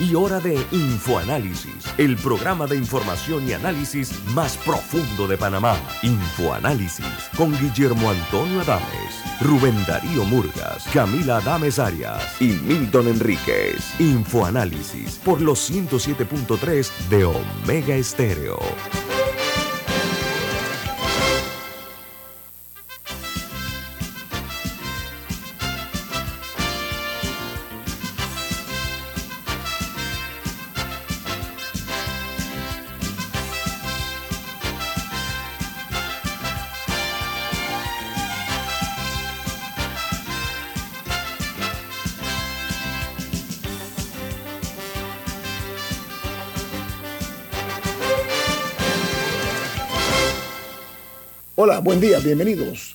y hora de Infoanálisis, el programa de información y análisis más profundo de Panamá. Infoanálisis con Guillermo Antonio Adames, Rubén Darío Murgas, Camila Adames Arias y Milton Enríquez. Infoanálisis por los 107.3 de Omega Estéreo. Buen día, bienvenidos.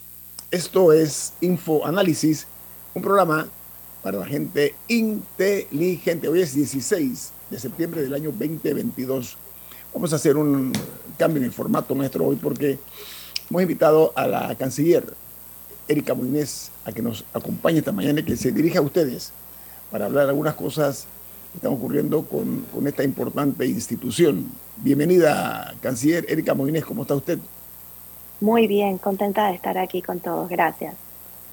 Esto es Info Análisis, un programa para la gente inteligente. Hoy es 16 de septiembre del año 2022. Vamos a hacer un cambio en el formato nuestro hoy porque hemos invitado a la canciller Erika Muñez a que nos acompañe esta mañana y que se dirija a ustedes para hablar algunas cosas que están ocurriendo con, con esta importante institución. Bienvenida, canciller Erika Moines, ¿cómo está usted? Muy bien, contenta de estar aquí con todos. Gracias.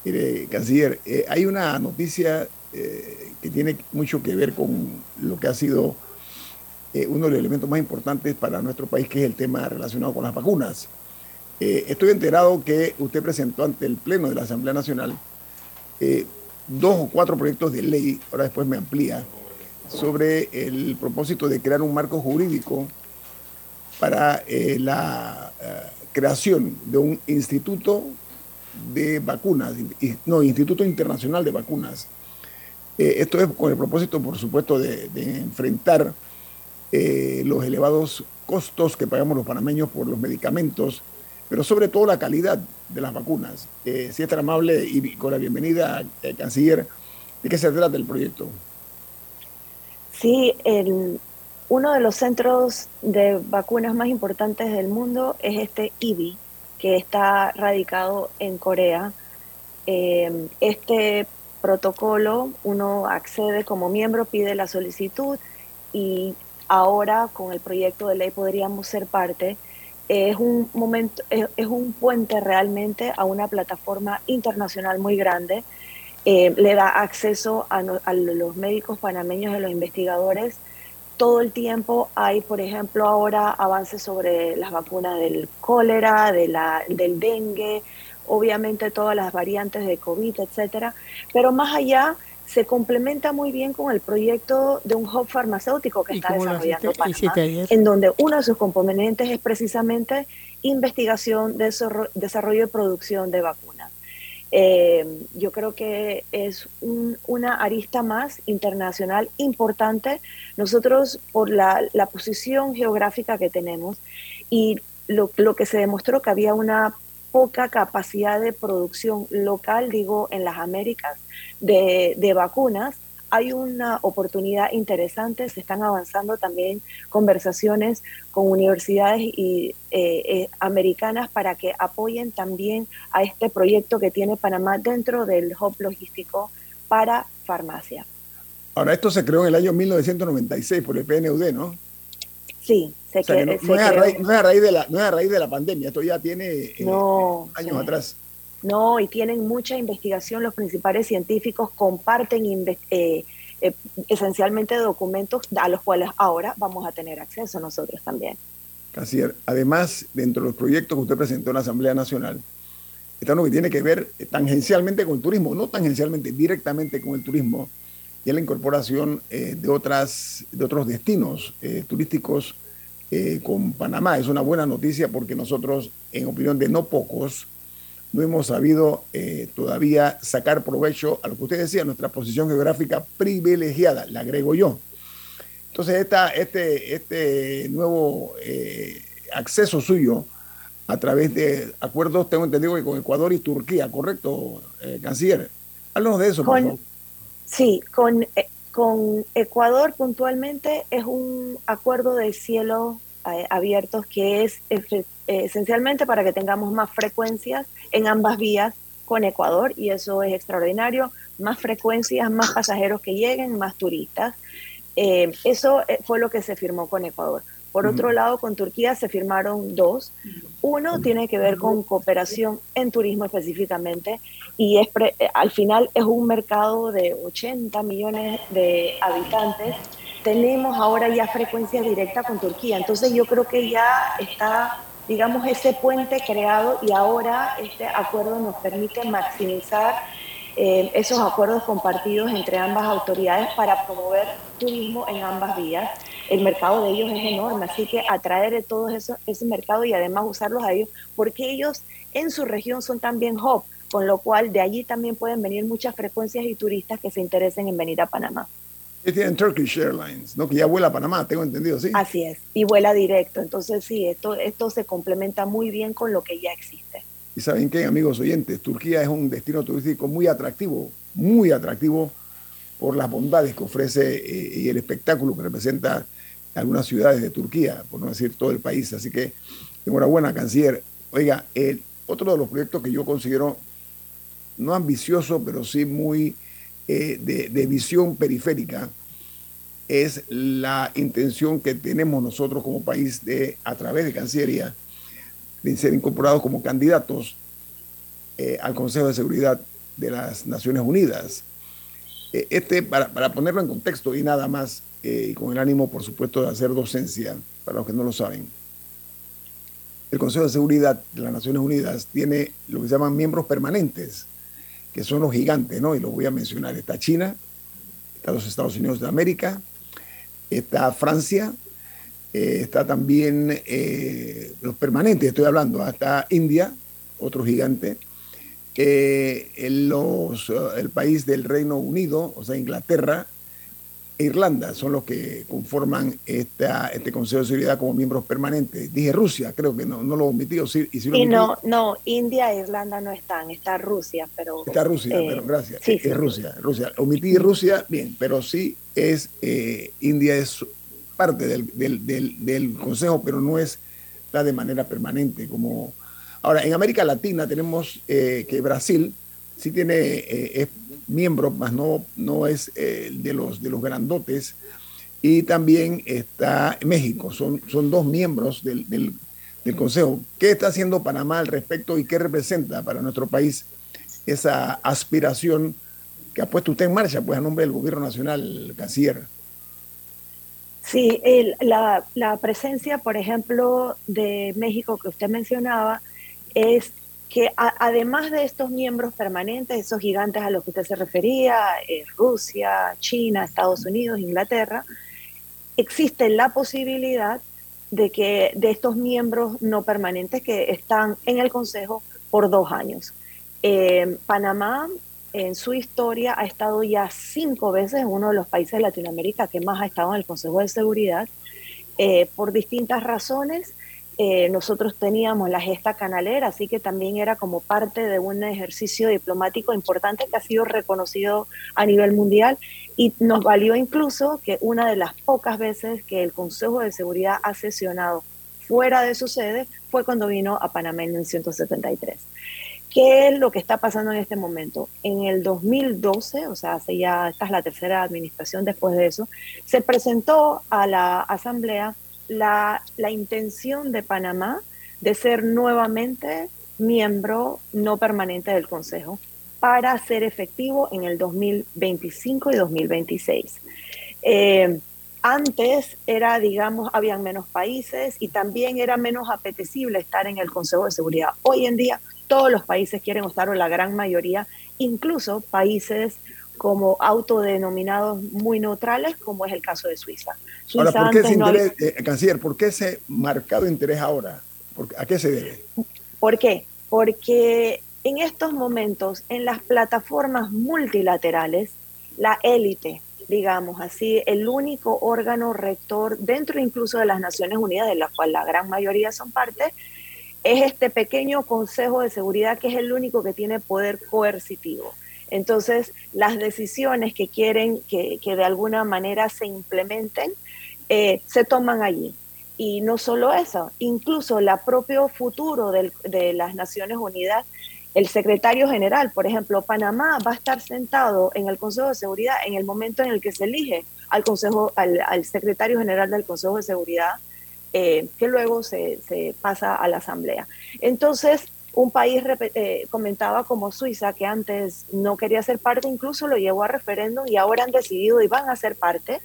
Mire, canciller, eh, hay una noticia eh, que tiene mucho que ver con lo que ha sido eh, uno de los elementos más importantes para nuestro país, que es el tema relacionado con las vacunas. estoy enterado que usted presentó ante el Pleno de la Asamblea Nacional dos o cuatro proyectos de ley, ahora después me amplía, sobre el propósito de crear un marco jurídico para la creación de un instituto de vacunas, no, Instituto Internacional de Vacunas. Eh, esto es con el propósito, por supuesto, de, enfrentar eh, los elevados costos que pagamos los panameños por los medicamentos, pero sobre todo la calidad de las vacunas. Eh, si es tan amable y con la bienvenida, canciller, ¿de qué se trata el proyecto? Sí, el, uno de los centros de vacunas más importantes del mundo es este IBI, que está radicado en Corea. Eh, este protocolo, uno accede como miembro, pide la solicitud y ahora con el proyecto de ley podríamos ser parte. Es un momento, es, un puente realmente a una plataforma internacional muy grande. Eh, le da acceso a los médicos panameños y a los investigadores todo el tiempo hay, por ejemplo, ahora avances sobre las vacunas del cólera, de la, del dengue, obviamente todas las variantes de COVID, etcétera, pero más allá se complementa muy bien con el proyecto de un hub farmacéutico que está desarrollando Panamá, en donde uno de sus componentes es precisamente investigación, desarrollo y producción de vacunas. Eh, yo creo que es una arista más internacional importante. Nosotros, por la, posición geográfica que tenemos y lo, que se demostró que había una poca capacidad de producción local, digo, en las Américas, de, de vacunas, hay una oportunidad interesante, se están avanzando también conversaciones con universidades y, eh, eh, americanas para que apoyen también a este proyecto que tiene Panamá dentro del hub logístico para farmacia. Ahora, esto se creó en el año 1996 por el PNUD, ¿no? Sí, se, creó. no, es a raíz, de la, no es a raíz de la pandemia, esto ya tiene eh, años atrás. No, y tienen mucha investigación, los principales científicos comparten eh, eh, esencialmente documentos a los cuales ahora vamos a tener acceso nosotros también. Canciller, además, dentro de los proyectos que usted presentó en la Asamblea Nacional, está uno que tiene que ver tangencialmente con el turismo, no tangencialmente, directamente con el turismo, y la incorporación eh, de, otras, de otros destinos turísticos con Panamá. Es una buena noticia porque nosotros, en opinión de no pocos, no hemos sabido eh, todavía sacar provecho a lo que usted decía, nuestra posición geográfica privilegiada, le agrego yo. Entonces, esta, este, este nuevo eh, acceso suyo a través de acuerdos, tengo entendido que con Ecuador y Turquía, ¿correcto, eh, canciller? Háblanos de eso, por favor. Sí, con, con Ecuador puntualmente es un acuerdo de cielo abiertos que es esencialmente para que tengamos más frecuencias en ambas vías con Ecuador y eso es extraordinario, más frecuencias, más pasajeros que lleguen, más turistas. Eh, eso eh, fue lo que se firmó con Ecuador. Por otro lado, con Turquía se firmaron dos. Uno tiene que ver con cooperación en turismo específicamente y es al final es un mercado de 80 millones de habitantes. Tenemos ahora ya frecuencia directa con Turquía, entonces yo creo que ya está, digamos, ese puente creado y ahora este acuerdo nos permite maximizar eh, esos acuerdos compartidos entre ambas autoridades para promover turismo en ambas vías. El mercado de ellos es enorme, así que atraer todo eso, ese mercado y además usarlos a ellos, porque ellos en su región son también hub, con lo cual de allí también pueden venir muchas frecuencias y turistas que se interesen en venir a Panamá. Tienen Turkish Airlines, ¿no? que ya vuela a Panamá, tengo entendido, sí. Así es, y vuela directo. Entonces, sí, esto, esto se complementa muy bien con lo que ya existe. Y saben qué, amigos oyentes, Turquía es un destino turístico muy atractivo, muy atractivo por las bondades que ofrece eh, y el espectáculo que representa algunas ciudades de Turquía, por no decir todo el país. Así que enhorabuena, canciller. Oiga, el, otro de los proyectos que yo considero no ambicioso, pero sí muy eh, de, visión periférica, es la intención que tenemos nosotros como país de, a través de Cancillería, de ser incorporados como candidatos eh, al Consejo de Seguridad de las Naciones Unidas. Eh, este, para, ponerlo en contexto y nada más, y con el ánimo, por supuesto, de hacer docencia, para los que no lo saben, el Consejo de Seguridad de las Naciones Unidas tiene lo que se llaman miembros permanentes, que son los gigantes, ¿no? Y los voy a mencionar. Está China, está los Estados Unidos de América, está Francia, eh, está también eh, los permanentes, estoy hablando, hasta India, otro gigante, los, el país del Reino Unido, o sea, Inglaterra e Irlanda son los que conforman esta, este Consejo de Seguridad como miembros permanentes. Dije Rusia, creo que no, no lo omití. O sí, y, y no, no, India e Irlanda no están, está Rusia, pero... Está Rusia, eh, pero gracias. es Rusia, Rusia. Omití Rusia, bien, pero sí es, India es parte del, Consejo, pero no es la de manera permanente. Como... Ahora, en América Latina tenemos eh, que Brasil sí tiene, eh, es miembro, más no, no es eh, de, los, de los grandotes, y también está México, son, son dos miembros del, del, Consejo. ¿Qué está haciendo Panamá al respecto y qué representa para nuestro país esa aspiración que ha puesto usted en marcha, pues a nombre del gobierno nacional, canciller? Sí, la, presencia, por ejemplo, de México que usted mencionaba, es que además de estos miembros permanentes, esos gigantes a los que usted se refería, eh, Rusia, China, Estados Unidos, Inglaterra, existe la posibilidad de que de estos miembros no permanentes que están en el Consejo por dos años. Eh, Panamá en su historia ha estado ya cinco veces uno de los países de Latinoamérica que más ha estado en el Consejo de Seguridad, eh, por distintas razones. Eh, nosotros teníamos la gesta canalera, así que también era como parte de un ejercicio diplomático importante que ha sido reconocido a nivel mundial y nos valió incluso que una de las pocas veces que el Consejo de Seguridad ha sesionado fuera de su sede fue cuando vino a Panamá en 1973. ¿Qué es lo que está pasando en este momento? En el 2012, o sea, hace ya, esta es la tercera administración después de eso, se presentó a la Asamblea la, la intención de Panamá de ser nuevamente miembro no permanente del Consejo para ser efectivo en el 2025 y 2026. Eh, antes era, digamos, habían menos países y también era menos apetecible estar en el Consejo de Seguridad. Hoy en día todos los países quieren estar, o la gran mayoría, incluso países como autodenominados muy neutrales, como es el caso de Suiza. ahora, ¿por qué ese interés, eh, canciller, por qué ese marcado interés ahora? ¿A qué se debe? ¿Por qué? Porque en estos momentos, en las plataformas multilaterales, la élite, digamos así, el único órgano rector dentro incluso de las Naciones Unidas, de la cual la gran mayoría son parte, es este pequeño Consejo de Seguridad que es el único que tiene poder coercitivo. Entonces, las decisiones que quieren que, de alguna manera se implementen, eh, se toman allí. Y no solo eso, incluso el propio futuro de las Naciones Unidas, el secretario general, por ejemplo, Panamá va a estar sentado en el Consejo de Seguridad en el momento en el que se elige al Consejo, al, secretario general del Consejo de Seguridad, eh, que luego se, se, pasa a la Asamblea. Entonces, un país eh, comentaba como Suiza, que antes no quería ser parte, incluso lo llevó a referéndum y ahora han decidido y van a ser parte.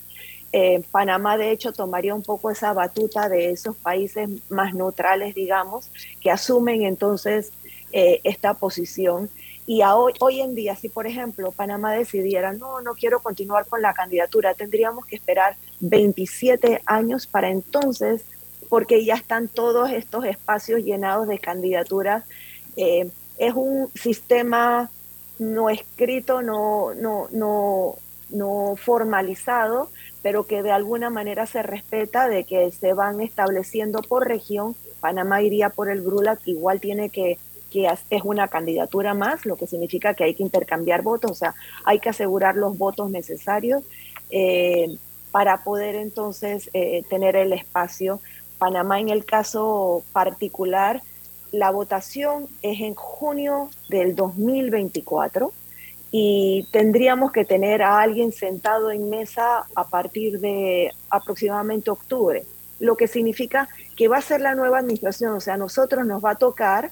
Eh, Panamá, de hecho, tomaría un poco esa batuta de esos países más neutrales, digamos, que asumen entonces eh, esta posición. Y hoy, hoy en día, si por ejemplo Panamá decidiera, no, no quiero continuar con la candidatura, tendríamos que esperar 27 años para entonces porque ya están todos estos espacios llenados de candidaturas. Eh, es un sistema no escrito, no, no, no, no formalizado, pero que de alguna manera se respeta de que se van estableciendo por región. Panamá iría por el GRULAC, igual tiene que, que es una candidatura más, lo que significa que hay que intercambiar votos, o sea, hay que asegurar los votos necesarios eh, para poder entonces eh, tener el espacio Panamá en el caso particular, la votación es en junio del 2024 y tendríamos que tener a alguien sentado en mesa a partir de aproximadamente octubre, lo que significa que va a ser la nueva administración, o sea, a nosotros nos va a tocar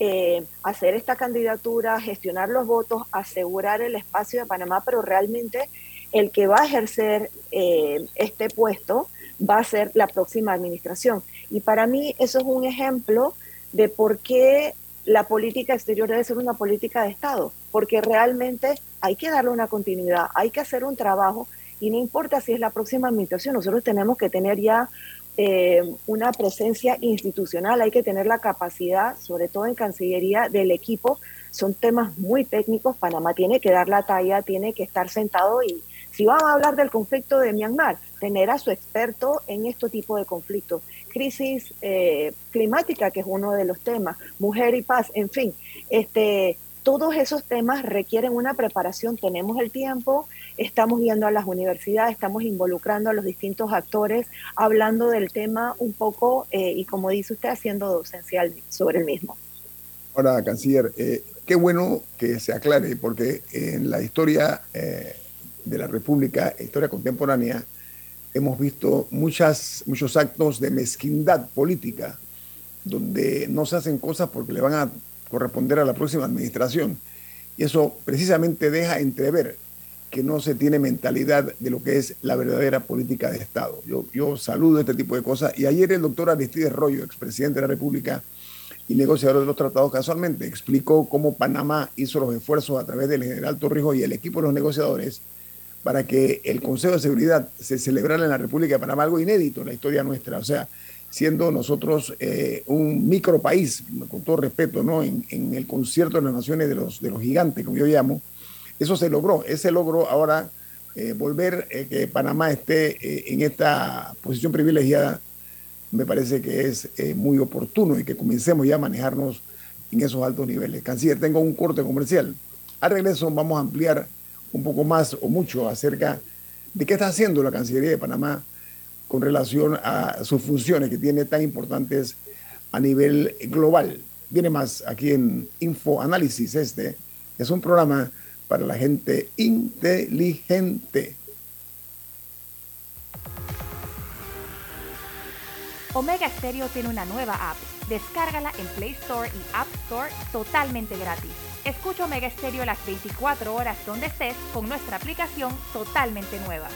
eh, hacer esta candidatura, gestionar los votos, asegurar el espacio de Panamá, pero realmente el que va a ejercer eh, este puesto va a ser la próxima administración. Y para mí eso es un ejemplo de por qué la política exterior debe ser una política de Estado, porque realmente hay que darle una continuidad, hay que hacer un trabajo y no importa si es la próxima administración, nosotros tenemos que tener ya eh, una presencia institucional, hay que tener la capacidad, sobre todo en Cancillería, del equipo. Son temas muy técnicos, Panamá tiene que dar la talla, tiene que estar sentado y, si vamos a hablar del conflicto de Myanmar, tener a su experto en este tipo de conflictos. Crisis eh, climática, que es uno de los temas, mujer y paz, en fin, este, todos esos temas requieren una preparación, tenemos el tiempo, estamos yendo a las universidades, estamos involucrando a los distintos actores, hablando del tema un poco eh, y como dice usted, haciendo docencial sobre el mismo. Ahora, canciller, eh, qué bueno que se aclare, porque en la historia de la República, historia contemporánea, hemos visto muchas, muchos actos de mezquindad política, donde no se hacen cosas porque le van a corresponder a la próxima administración. Y eso precisamente deja entrever que no se tiene mentalidad de lo que es la verdadera política de Estado. Yo, yo saludo este tipo de cosas. Y ayer el doctor Aristides Rollo, expresidente de la República y negociador de los tratados, casualmente explicó cómo Panamá hizo los esfuerzos a través del general Torrijos y el equipo de los negociadores para que el Consejo de Seguridad se celebrara en la República de Panamá, algo inédito en la historia nuestra. O sea, siendo nosotros eh, un micro país, con todo respeto, ¿no? En, el concierto de las naciones de los, de los gigantes, como yo llamo, eso se logró. Ese logró ahora eh, volver eh, que Panamá esté en esta posición privilegiada, me parece que es muy oportuno y que comencemos ya a manejarnos en esos altos niveles. Canciller, tengo un corte comercial. Al regreso vamos a ampliar un poco más o mucho acerca de qué está haciendo la Cancillería de Panamá con relación a sus funciones que tiene tan importantes a nivel global. Viene más aquí en Info Análisis. Este es un programa para la gente inteligente. Omega Stereo tiene una nueva app. Descárgala en Play Store y App Store totalmente gratis. Escucha Omega Stereo las 24 horas donde estés con nuestra aplicación totalmente nueva.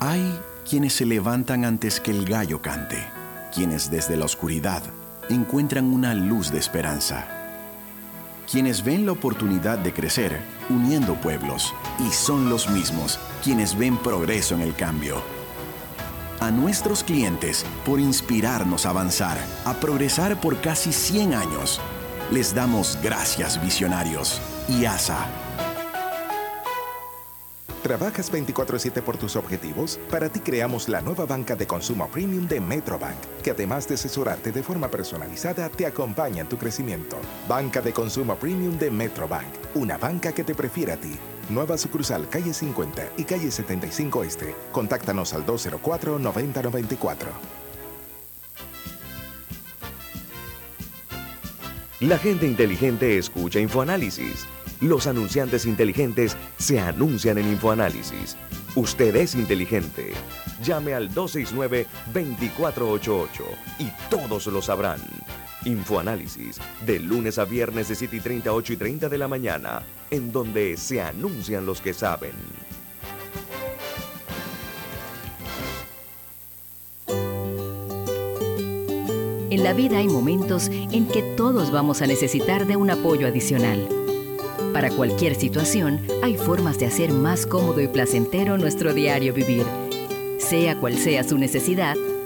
Hay quienes se levantan antes que el gallo cante, quienes desde la oscuridad encuentran una luz de esperanza, quienes ven la oportunidad de crecer uniendo pueblos y son los mismos quienes ven progreso en el cambio a nuestros clientes por inspirarnos a avanzar, a progresar por casi 100 años. Les damos gracias, visionarios. y ASA. ¿Trabajas 24/7 por tus objetivos? Para ti creamos la nueva banca de consumo premium de Metrobank, que además de asesorarte de forma personalizada, te acompaña en tu crecimiento. Banca de consumo premium de Metrobank, una banca que te prefiere a ti Nueva sucursal calle 50 y calle 75 Este. Contáctanos al 204-9094. La gente inteligente escucha InfoAnálisis Los anunciantes inteligentes se anuncian en InfoAnálisis. Usted es inteligente. Llame al 269-2488 y todos lo sabrán. Infoanálisis, de lunes a viernes de 7 y 30, 8 y 30 de la mañana, en donde se anuncian los que saben. En la vida hay momentos en que todos vamos a necesitar de un apoyo adicional. Para cualquier situación, hay formas de hacer más cómodo y placentero nuestro diario vivir. Sea cual sea su necesidad,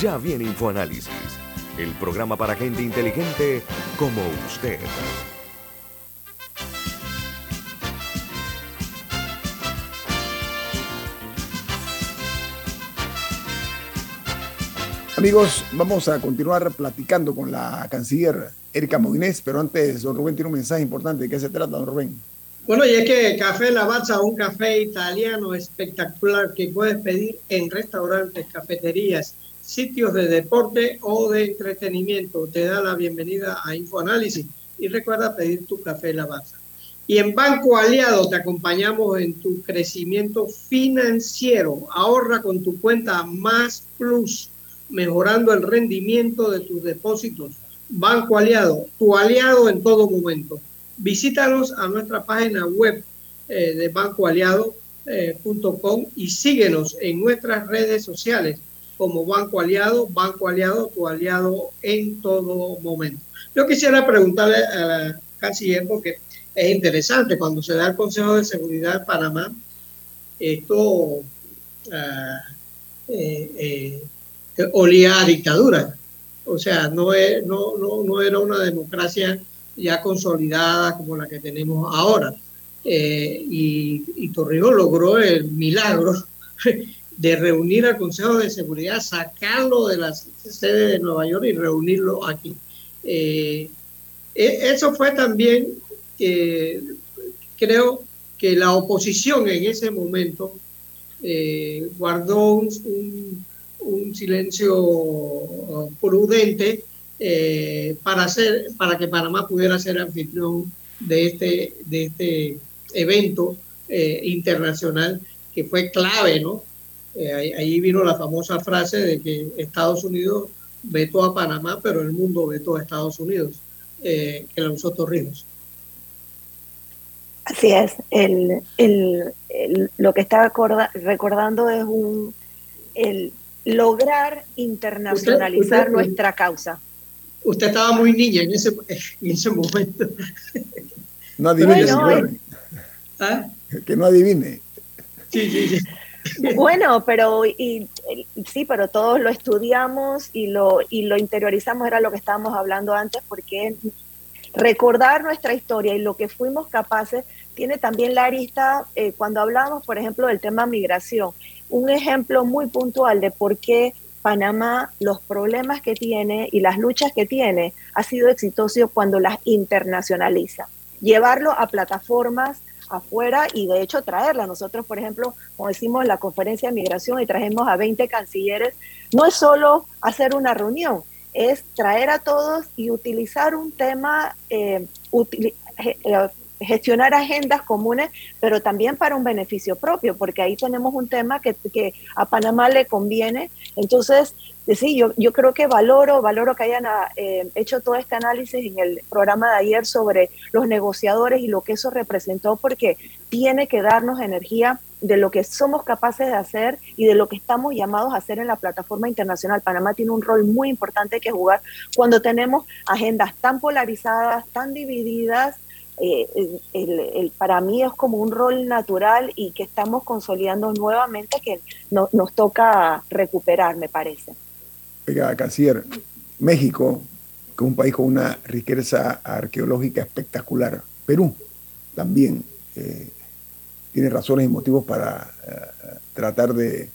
Ya viene InfoAnálisis, el programa para gente inteligente como usted. Amigos, vamos a continuar platicando con la canciller Erika Moines, pero antes, don Rubén tiene un mensaje importante. ¿De qué se trata, don Rubén? Bueno, y es que Café Lavazza, un café italiano espectacular que puedes pedir en restaurantes, cafeterías, sitios de deporte o de entretenimiento. Te da la bienvenida a InfoAnálisis y recuerda pedir tu café Lavazza. Y en Banco Aliado te acompañamos en tu crecimiento financiero. Ahorra con tu cuenta Más Plus mejorando el rendimiento de tus depósitos. Banco Aliado, tu aliado en todo momento. Visítanos a nuestra página web eh, de bancoaliado.com eh, y síguenos en nuestras redes sociales como Banco Aliado, Banco Aliado, tu aliado en todo momento. Yo quisiera preguntarle a la canciller porque es interesante cuando se da el Consejo de Seguridad de Panamá, esto eh, olía a dictadura. O sea, no, es, no, no, no, era una democracia ya consolidada como la que tenemos ahora. Eh, y, y Torrijos logró el milagro de reunir al Consejo de Seguridad, sacarlo de la sede de Nueva York y reunirlo aquí. Eh, e, eso fue también, creo que la oposición en ese momento eh, guardó un silencio uh, prudente eh, para, hacer, para que Panamá pudiera ser anfitrión de este, de este evento internacional que fue clave, ¿no? Eh, ahí, vino la famosa frase de que Estados Unidos vetó a Panamá, pero el mundo vetó a Estados Unidos, que la usó Torrijos. Así es, el, el, lo que está recordando es un, el, lograr internacionalizar nuestra causa. Usted estaba muy niña en ese, en ese momento. No adivine. ¿Ah? Que no adivine. Sí, sí, sí. Bueno, pero y, sí, pero todos lo estudiamos y lo, y lo interiorizamos, era lo que estábamos hablando antes, porque recordar nuestra historia y lo que fuimos capaces tiene también la arista eh, cuando hablamos, por ejemplo, del tema migración un ejemplo muy puntual de por qué Panamá, los problemas que tiene y las luchas que tiene, ha sido exitoso cuando las internacionaliza. Llevarlo a plataformas afuera y de hecho traerla. Nosotros, por ejemplo, como decimos la conferencia de migración y trajimos a 20 cancilleres, no es solo hacer una reunión, es traer a todos y utilizar un tema, eh, eh, gestionar agendas comunes, pero también para un beneficio propio, porque ahí tenemos un tema que, que a Panamá le conviene. Entonces, sí, yo, creo que valoro, valoro que hayan eh, hecho todo este análisis en el programa de ayer sobre los negociadores y lo que eso representó, porque tiene que darnos energía de lo que somos capaces de hacer y de lo que estamos llamados a hacer en la plataforma internacional. Panamá tiene un rol muy importante que jugar cuando tenemos agendas tan polarizadas, tan divididas, eh, para mí es como un rol natural y que estamos consolidando nuevamente que nos toca recuperar, me parece. Canciller, México, que es un país con una riqueza arqueológica espectacular. Perú también eh, tiene razones y motivos para eh, tratar de,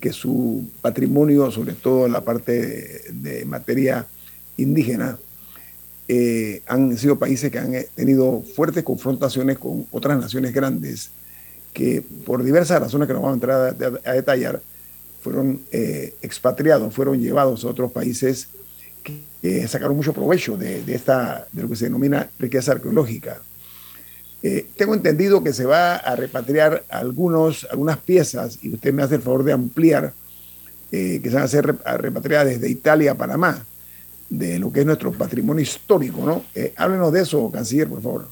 que su patrimonio, sobre todo en la parte de, materia indígena, eh, han sido países que han tenido fuertes confrontaciones con otras naciones grandes que por diversas razones que no vamos a entrar a, detallar, fueron expatriados, fueron llevados a otros países que sacaron mucho provecho de, esta, de lo que se denomina riqueza arqueológica. Eh, tengo entendido que se va a repatriar algunos, algunas piezas, y usted me hace el favor de ampliar, eh, que se van a hacer repatriadas desde Italia a Panamá, de lo que es nuestro patrimonio histórico, ¿no? Eh, háblenos de eso, canciller, por favor.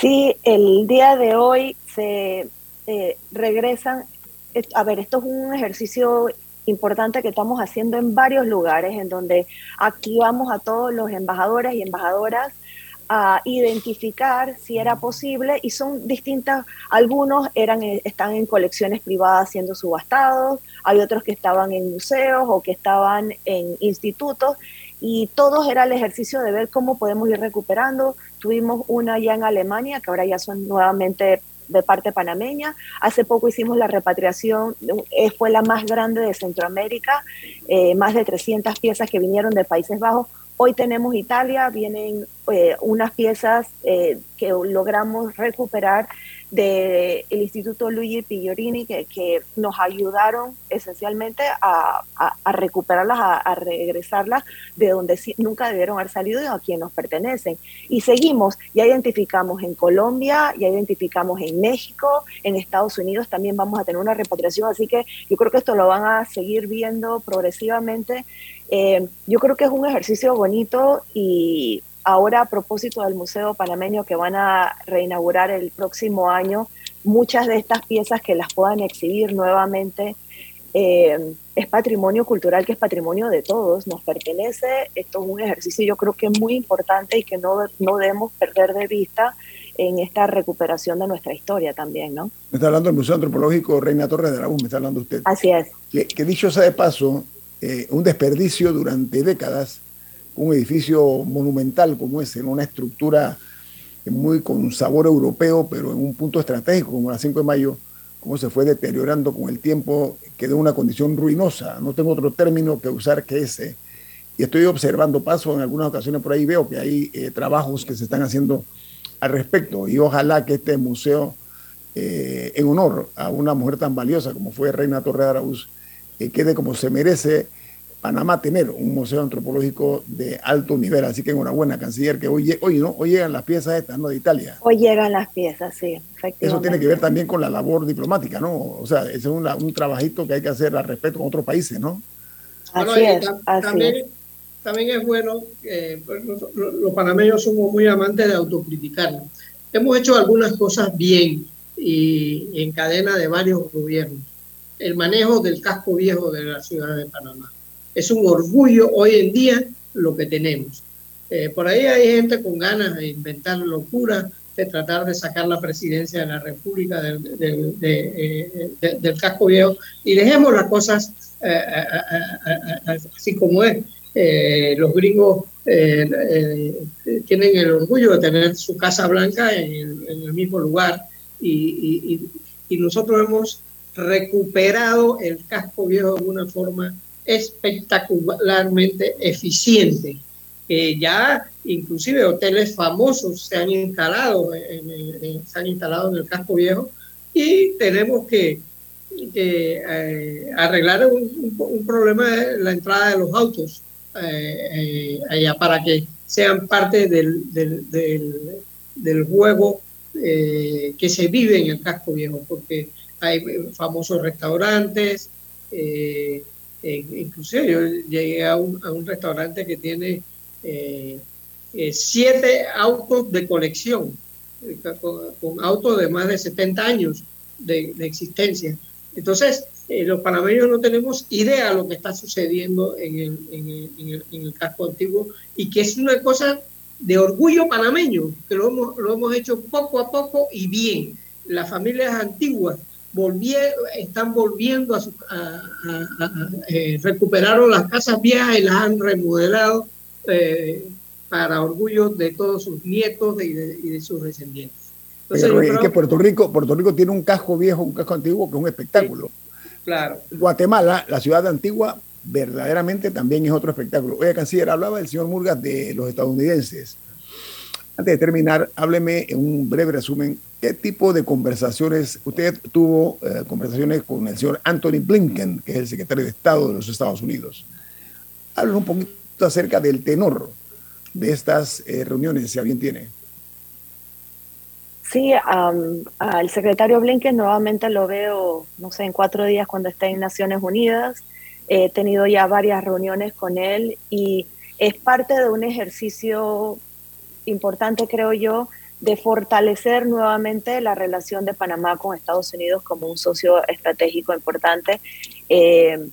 Sí, el día de hoy se regresan, a ver, esto es un ejercicio importante que estamos haciendo en varios lugares, en donde activamos a todos los embajadores y embajadoras a identificar si era posible y son distintas, algunos eran, están en colecciones privadas siendo subastados, hay otros que estaban en museos o que estaban en institutos y todos era el ejercicio de ver cómo podemos ir recuperando. Tuvimos una ya en Alemania, que ahora ya son nuevamente de parte panameña. Hace poco hicimos la repatriación, eh, fue la más grande de Centroamérica, eh, más de 300 piezas que vinieron de Países Bajos. Hoy tenemos Italia, vienen eh, unas piezas que logramos recuperar del Instituto Luigi Pigliorini que, nos ayudaron esencialmente a, recuperarlas, a, regresarlas de donde nunca debieron haber salido y a quien nos pertenecen. Y seguimos, ya identificamos en Colombia, ya identificamos en México, en Estados Unidos también vamos a tener una repatriación, así que yo creo que esto lo van a seguir viendo progresivamente. Eh, yo creo que es un ejercicio bonito y Ahora, a propósito del Museo Panameño que van a reinaugurar el próximo año, muchas de estas piezas que las puedan exhibir nuevamente eh, es patrimonio cultural que es patrimonio de todos, nos pertenece. Esto es un ejercicio yo creo que es muy importante y que no, no debemos perder de vista en esta recuperación de nuestra historia también, ¿no? Me está hablando del Museo Antropológico Reina Torres de Aragón, me está hablando usted. Así es. Que, dicho sea de paso, eh, un desperdicio durante décadas un edificio monumental como ese, en una estructura muy con sabor europeo, pero en un punto estratégico como la 5 de mayo, cómo se fue deteriorando con el tiempo, quedó en una condición ruinosa. No tengo otro término que usar que ese. Y estoy observando paso en algunas ocasiones por ahí, veo que hay eh, trabajos que se están haciendo al respecto. Y ojalá que este museo, eh, en honor a una mujer tan valiosa como fue Reina Torre de Araúz, eh, quede como se merece Panamá tener un museo antropológico de alto nivel. Así que enhorabuena, canciller, que hoy, hoy, ¿no? hoy llegan las piezas estas, ¿no? De Italia. Hoy llegan las piezas, sí, efectivamente. Eso tiene que ver también con la labor diplomática, ¿no? O sea, es un trabajito que hay que hacer al respecto con otros países, ¿no? Así es, también, también es bueno, que pues, los, panameños somos muy amantes de autocriticarnos. Hemos hecho algunas cosas bien y en cadena de varios gobiernos. El manejo del casco viejo de la ciudad de Panamá es un orgullo hoy en día lo que tenemos. Eh, por ahí hay gente con ganas de inventar locuras, de tratar de sacar la presidencia de la República del, eh, casco viejo y dejemos las cosas eh, así como es. los gringos tienen el orgullo de tener su casa blanca en el, mismo lugar y, y nosotros hemos recuperado el casco viejo de una forma espectacularmente eficiente. ya inclusive hoteles famosos se han instalado en, se han instalado en el casco viejo y tenemos que, eh, arreglar un, problema de la entrada de los autos eh, eh, allá para que sean parte del, del, del, juego que se vive en el casco viejo porque hay famosos restaurantes inclusive yo llegué a un, a un restaurante que tiene eh, eh, siete autos de colección, con, autos de más de 70 años de, existencia. Entonces, los panameños no tenemos idea de lo que está sucediendo en el, en, el, en, el, casco antiguo y que es una cosa de orgullo panameño, que lo hemos, lo hemos hecho poco a poco y bien. Las familias antiguas están volviendo a, eh, recuperaron las casas viejas y las han remodelado eh, para orgullo de todos sus nietos y de, sus descendientes. Entonces, es que Puerto Rico, Puerto Rico tiene un casco viejo, un casco antiguo que es un espectáculo. claro. Guatemala, la ciudad antigua, verdaderamente también es otro espectáculo. Oye, canciller, hablaba el señor Murgas de los estadounidenses. Antes de terminar, hábleme en un breve resumen, ¿qué tipo de conversaciones, usted tuvo eh, conversaciones con el señor Anthony Blinken, que es el secretario de Estado de los Estados Unidos? Háblenos un poquito acerca del tenor de estas eh, reuniones, si alguien tiene. Sí, al secretario Blinken nuevamente lo veo, no sé, en cuatro días cuando esté en Naciones Unidas. He tenido ya varias reuniones con él y es parte de un ejercicio importante, creo yo, de fortalecer nuevamente la relación de Panamá con Estados Unidos como un socio estratégico importante. Eh,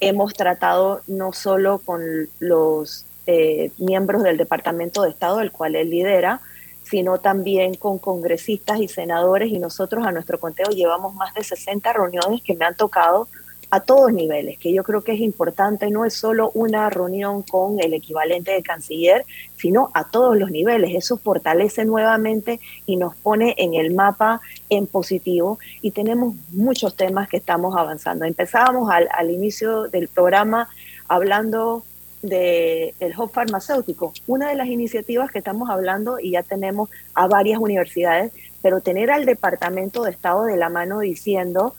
hemos tratado no solo con los eh, miembros del Departamento de Estado, el cual él lidera, sino también con congresistas y senadores y nosotros a nuestro conteo llevamos más de 60 reuniones que me han tocado a todos niveles, que yo creo que es importante, no es solo una reunión con el equivalente de canciller, sino a todos los niveles. Eso fortalece nuevamente y nos pone en el mapa en positivo y tenemos muchos temas que estamos avanzando. Empezábamos al, al inicio del programa hablando del hub farmacéutico. Una de las iniciativas que estamos hablando, y ya tenemos a varias universidades, pero tener al Departamento de Estado de la mano diciendo,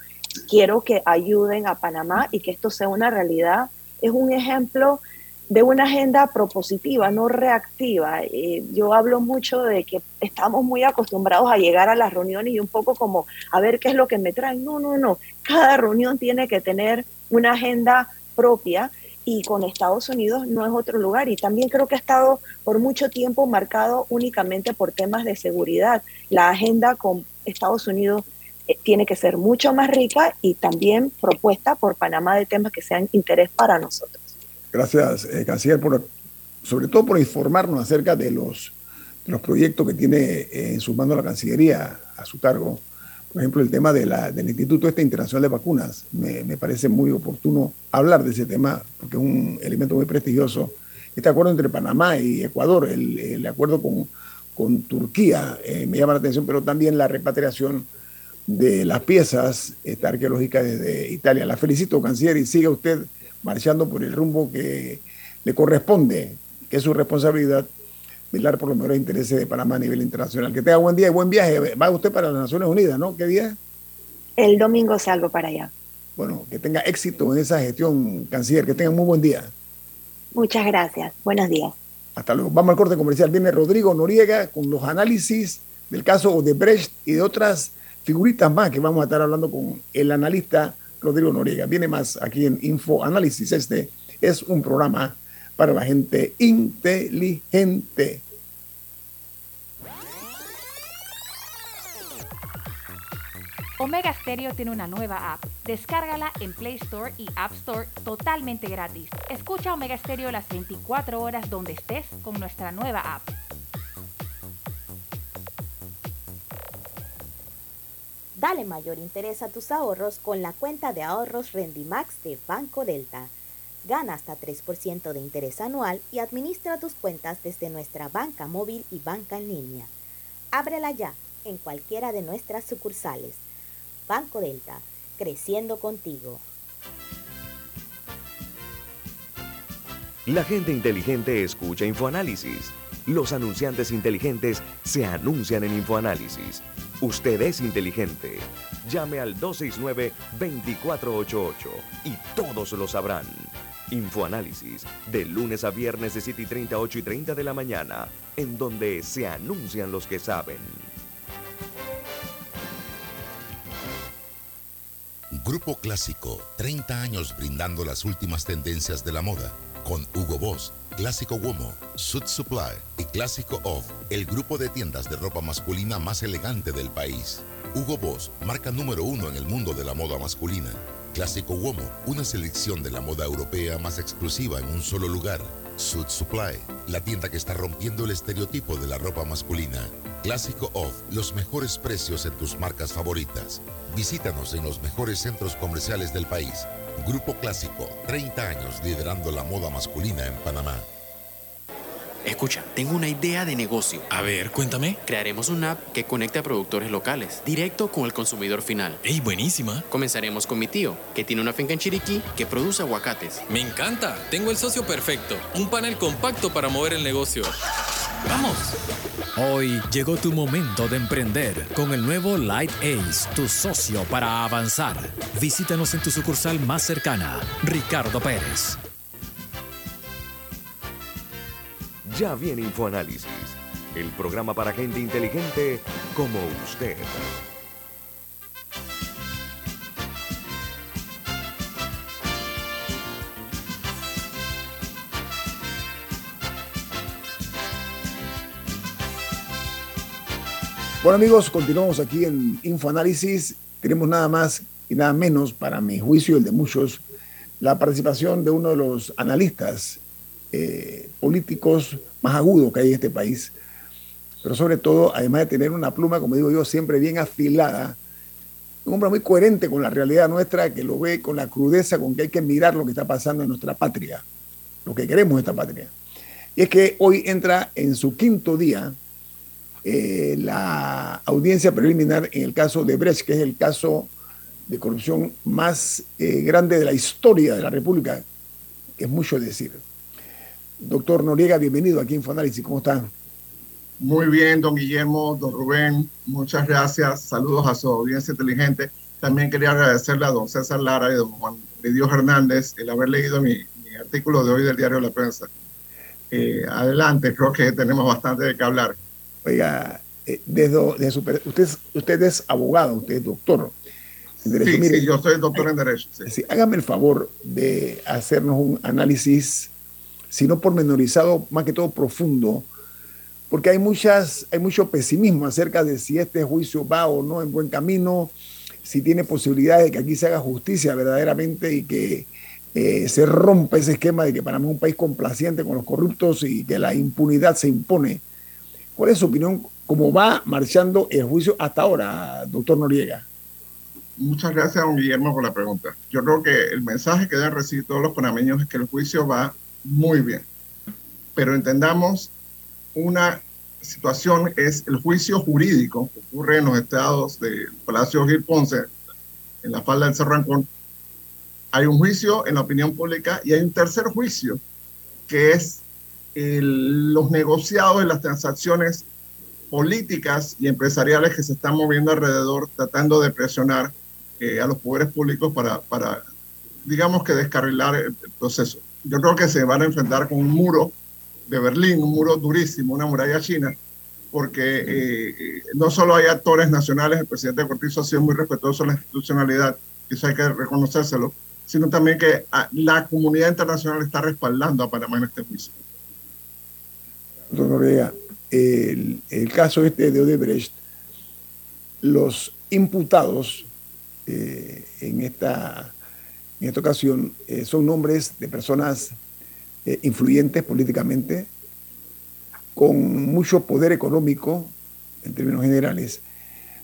quiero que ayuden a Panamá y que esto sea una realidad, es un ejemplo de una agenda propositiva, no reactiva. Eh, yo hablo mucho de que estamos muy acostumbrados a llegar a las reuniones y un poco como a ver qué es lo que me traen. No, no, no. Cada reunión tiene que tener una agenda propia y con Estados Unidos no es otro lugar. Y también creo que ha estado por mucho tiempo marcado únicamente por temas de seguridad. La agenda con Estados Unidos eh, tiene que ser mucho más rica y también propuesta por Panamá de temas que sean interés para nosotros. Gracias, eh, canciller, por, sobre todo por informarnos acerca de los, los proyectos que tiene eh, en sus manos la Cancillería a su cargo por ejemplo, el tema de la, del Instituto este Internacional de Vacunas. Me, me, parece muy oportuno hablar de ese tema porque es un elemento muy prestigioso. Este acuerdo entre Panamá y Ecuador, el, el acuerdo con, con Turquía, eh, me llama la atención, pero también la repatriación de las piezas este, arqueológicas desde Italia. La felicito, canciller, y siga usted marchando por el rumbo que le corresponde, que es su responsabilidad velar por los mejores intereses de Panamá a nivel internacional. Que tenga buen día y buen viaje. Va usted para las Naciones Unidas, ¿no? ¿Qué día? El domingo salgo para allá. Bueno, que tenga éxito en esa gestión, canciller. Que tenga muy buen día. Muchas gracias. Buenos días. Hasta luego. Vamos al corte comercial. Viene Rodrigo Noriega con los análisis del caso de Brecht y de otras figuritas más que vamos a estar hablando con el analista Rodrigo Noriega. Viene más aquí en Info Análisis. Este es un programa para la gente inteligente. Omega Stereo tiene una nueva app. Descárgala en Play Store y App Store totalmente gratis. Escucha Omega Stereo las 24 horas donde estés con nuestra nueva app. Dale mayor interés a tus ahorros con la cuenta de ahorros Rendimax de Banco Delta. Gana hasta 3% de interés anual y administra tus cuentas desde nuestra banca móvil y banca en línea. Ábrela ya en cualquiera de nuestras sucursales. Banco Delta, creciendo contigo. La gente inteligente escucha InfoAnálisis. Los anunciantes inteligentes se anuncian en InfoAnálisis. Usted es inteligente. Llame al 269-2488 y todos lo sabrán. Infoanálisis, de lunes a viernes de 7 y 30, 8 y 30 de la mañana, en donde se anuncian los que saben. Grupo Clásico, 30 años brindando las últimas tendencias de la moda, con Hugo Boss, Clásico Womo, Suit Supply y Clásico Off, el grupo de tiendas de ropa masculina más elegante del país. Hugo Boss, marca número uno en el mundo de la moda masculina Clásico Womo, una selección de la moda europea más exclusiva en un solo lugar. Suit Supply, la tienda que está rompiendo el estereotipo de la ropa masculina. Clásico Off, los mejores precios en tus marcas favoritas. Visítanos en los mejores centros comerciales del país. Grupo Clásico, 30 años liderando la moda masculina en Panamá. Escucha, tengo una idea de negocio. A ver, cuéntame. Crearemos una app que conecte a productores locales, directo con el consumidor final. ¡Ey, buenísima! Comenzaremos con mi tío, que tiene una finca en Chiriquí que produce aguacates. Me encanta. Tengo el socio perfecto. Un panel compacto para mover el negocio. ¡Vamos! Hoy llegó tu momento de emprender con el nuevo Light Ace, tu socio para avanzar. Visítanos en tu sucursal más cercana, Ricardo Pérez. Ya viene InfoAnálisis, el programa para gente inteligente como usted. Bueno amigos, continuamos aquí en InfoAnálisis. Tenemos nada más y nada menos, para mi juicio y el de muchos, la participación de uno de los analistas eh, políticos más agudos que hay en este país. Pero sobre todo, además de tener una pluma, como digo yo, siempre bien afilada, un hombre muy coherente con la realidad nuestra, que lo ve con la crudeza con que hay que mirar lo que está pasando en nuestra patria, lo que queremos en esta patria. Y es que hoy entra en su quinto día eh, la audiencia preliminar en el caso de Brecht, que es el caso de corrupción más eh, grande de la historia de la República, que es mucho decir. Doctor Noriega, bienvenido aquí en Infoanálisis, ¿cómo están? Muy bien, don Guillermo, don Rubén, muchas gracias, saludos a su audiencia inteligente. También quería agradecerle a don César Lara y don Juan de Dios Hernández el haber leído mi, artículo de hoy del diario La Prensa. Eh, adelante, creo que tenemos bastante de qué hablar. Oiga, eh, desde, usted, usted es abogado, usted es doctor. En derecho. Sí, sí, yo soy doctor en Derecho. Sí. hágame el favor de hacernos un análisis, si no pormenorizado, más que todo profundo, porque hay, muchas, hay mucho pesimismo acerca de si este juicio va o no en buen camino, si tiene posibilidades de que aquí se haga justicia verdaderamente y que eh, se rompa ese esquema de que Panamá es un país complaciente con los corruptos y que la impunidad se impone. ¿Cuál es su opinión? ¿Cómo va marchando el juicio hasta ahora, doctor Noriega? Muchas gracias, don Guillermo, por la pregunta. Yo creo que el mensaje que deben recibir todos los panameños es que el juicio va muy bien. Pero entendamos una situación, es el juicio jurídico que ocurre en los estados de Palacio Gil Ponce, en la falda del Cerrancón. Hay un juicio en la opinión pública y hay un tercer juicio que es los negociados y las transacciones políticas y empresariales que se están moviendo alrededor, tratando de presionar eh, a los poderes públicos para, para, digamos que descarrilar el, proceso. Yo creo que se van a enfrentar con un muro de Berlín, un muro durísimo, una muralla china, porque eh, no solo hay actores nacionales, el presidente Cortizo ha sido muy respetuoso de la institucionalidad, y eso hay que reconocérselo, sino también que ah, la comunidad internacional está respaldando a Panamá en este juicio. El, el, caso este de Odebrecht, los imputados eh, en, esta, en esta ocasión eh, son nombres de personas eh, influyentes políticamente, con mucho poder económico en términos generales,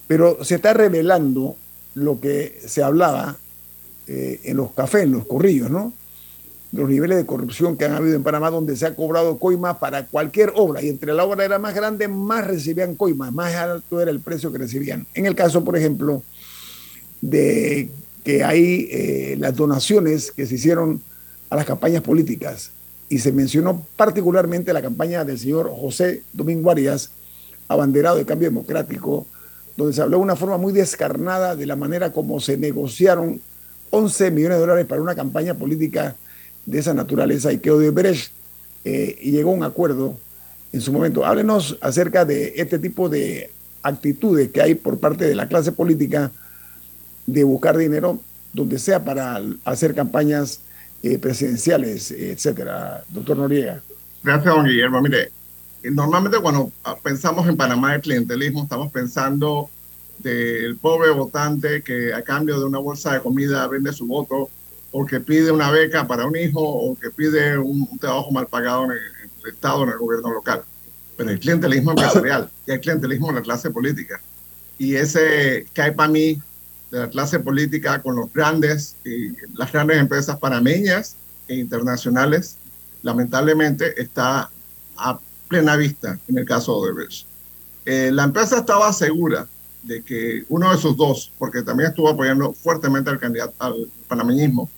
pero se está revelando lo que se hablaba en los cafés, en los corrillos, ¿no? los niveles de corrupción que han habido en Panamá, donde se ha cobrado coima para cualquier obra, y entre la obra era más grande, más recibían coima, más alto era el precio que recibían. En el caso, por ejemplo, de que hay eh, las donaciones que se hicieron a las campañas políticas, y se mencionó particularmente la campaña del señor José Domingo Arias, abanderado de Cambio Democrático, donde se habló de una forma muy descarnada de la manera como se negociaron 11 millones de dólares para una campaña política de esa naturaleza y que Odebrecht eh, llegó a un acuerdo en su momento. Háblenos acerca de este tipo de actitudes que hay por parte de la clase política de buscar dinero donde sea para hacer campañas eh, presidenciales, etcétera. Doctor Noriega. Gracias, don Guillermo. Mire, normalmente cuando pensamos en Panamá el clientelismo, estamos pensando del pobre votante que a cambio de una bolsa de comida vende su voto o que pide una beca para un hijo o que pide un, trabajo mal pagado en el, Estado, en el gobierno local. Pero el clientelismo empresarial y el clientelismo de la clase política. Y ese hay para mí de la clase política con los grandes y las grandes empresas panameñas e internacionales, lamentablemente está plena vista en el caso de Odebrecht. Eh, la empresa estaba segura de que uno de esos dos, porque también estuvo apoyando fuertemente al candidato al panameñismo,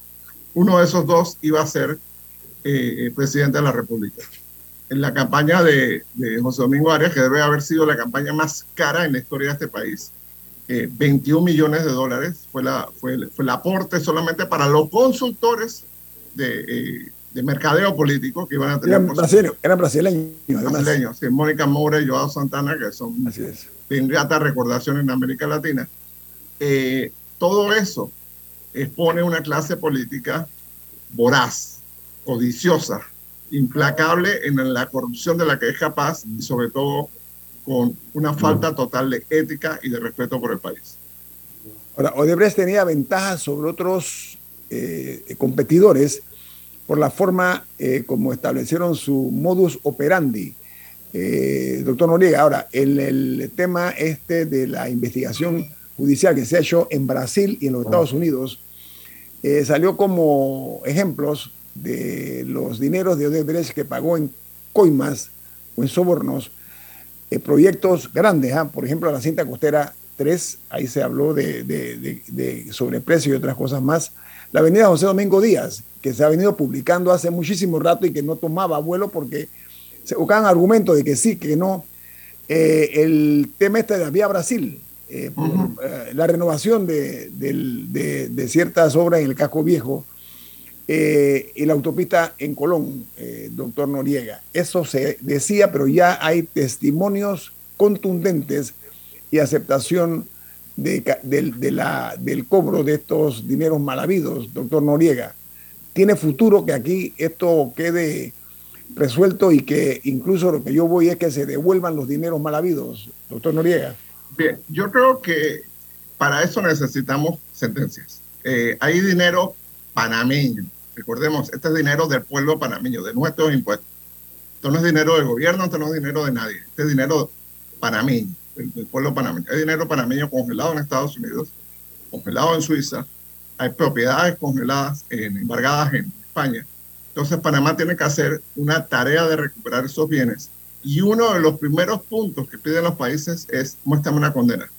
uno de esos dos iba a ser eh, presidente de la República. En la campaña de, José Domingo Arias, que debe haber sido la campaña más cara en la historia de este país, 21 eh, millones de dólares fue, la, fue, fue el aporte solamente para los consultores de, de mercadeo político que iban a tener. Eran, brasileños, Brasileños, sí, Mónica Moura y Joao Santana, que son de grata recordación en América Latina. Eh, todo eso expone una clase política voraz, codiciosa, implacable en la corrupción de la que es capaz y sobre todo con una falta total de ética y de respeto por el país. Ahora, Odebrecht tenía ventajas sobre otros eh, competidores por la forma eh, como establecieron su modus operandi. Eh, doctor Noriega, ahora, el, el, tema este de la investigación judicial que se ha hecho en Brasil y en los ah. Estados Unidos, eh, salió como ejemplos de los dineros de Odebrecht que pagó en coimas o en sobornos, proyectos grandes, ¿ah? por ejemplo, la cinta costera 3, ahí se habló de, de, de sobreprecio y otras cosas más, la avenida José Domingo Díaz, que se ha venido publicando hace muchísimo rato y que no tomaba vuelo porque se buscaban argumentos de que sí, que no. Eh, el tema este de la vía Brasil, eh, eh, la renovación de, ciertas obras en el casco viejo y la autopista en Colón, doctor Noriega. Eso se decía, pero ya hay testimonios contundentes y aceptación del cobro de estos dineros mal habidos, doctor Noriega. ¿Tiene futuro que aquí esto quede resuelto y que incluso lo que yo voy es que se devuelvan los dineros mal habidos, doctor Noriega? Bien, yo creo que para eso necesitamos sentencias. Eh, hay dinero panameño, recordemos, este es dinero del pueblo panameño, de nuestros impuestos. Esto no es dinero del gobierno, esto no es dinero de nadie, este es dinero panameño del, pueblo panameño. Hay dinero panameño congelado en Estados Unidos, congelado en Suiza, hay propiedades congeladas, en, embargadas en España. Entonces Panamá tiene que hacer una tarea de recuperar esos bienes. Y uno de los primeros puntos que piden los países es muéstrame una condena.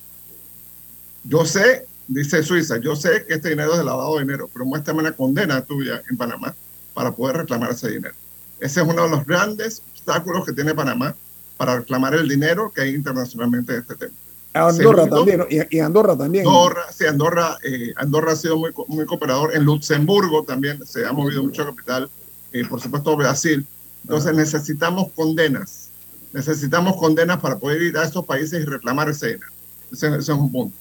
Yo sé, dice Suiza, yo sé que este dinero es de lavado de dinero, pero muéstrame una condena tuya en Panamá para poder reclamar ese dinero. Ese es uno de los grandes obstáculos que tiene Panamá para reclamar el dinero que hay internacionalmente en este tema. Andorra también, y, Andorra también. Andorra, sí, Andorra, eh, Andorra ha sido muy, muy cooperador. En Luxemburgo también se ha movido mucho capital. Eh, por supuesto, Brasil. Entonces necesitamos condenas. Necesitamos condenas para poder ir a estos países y reclamar ese dinero. Ese, es un punto.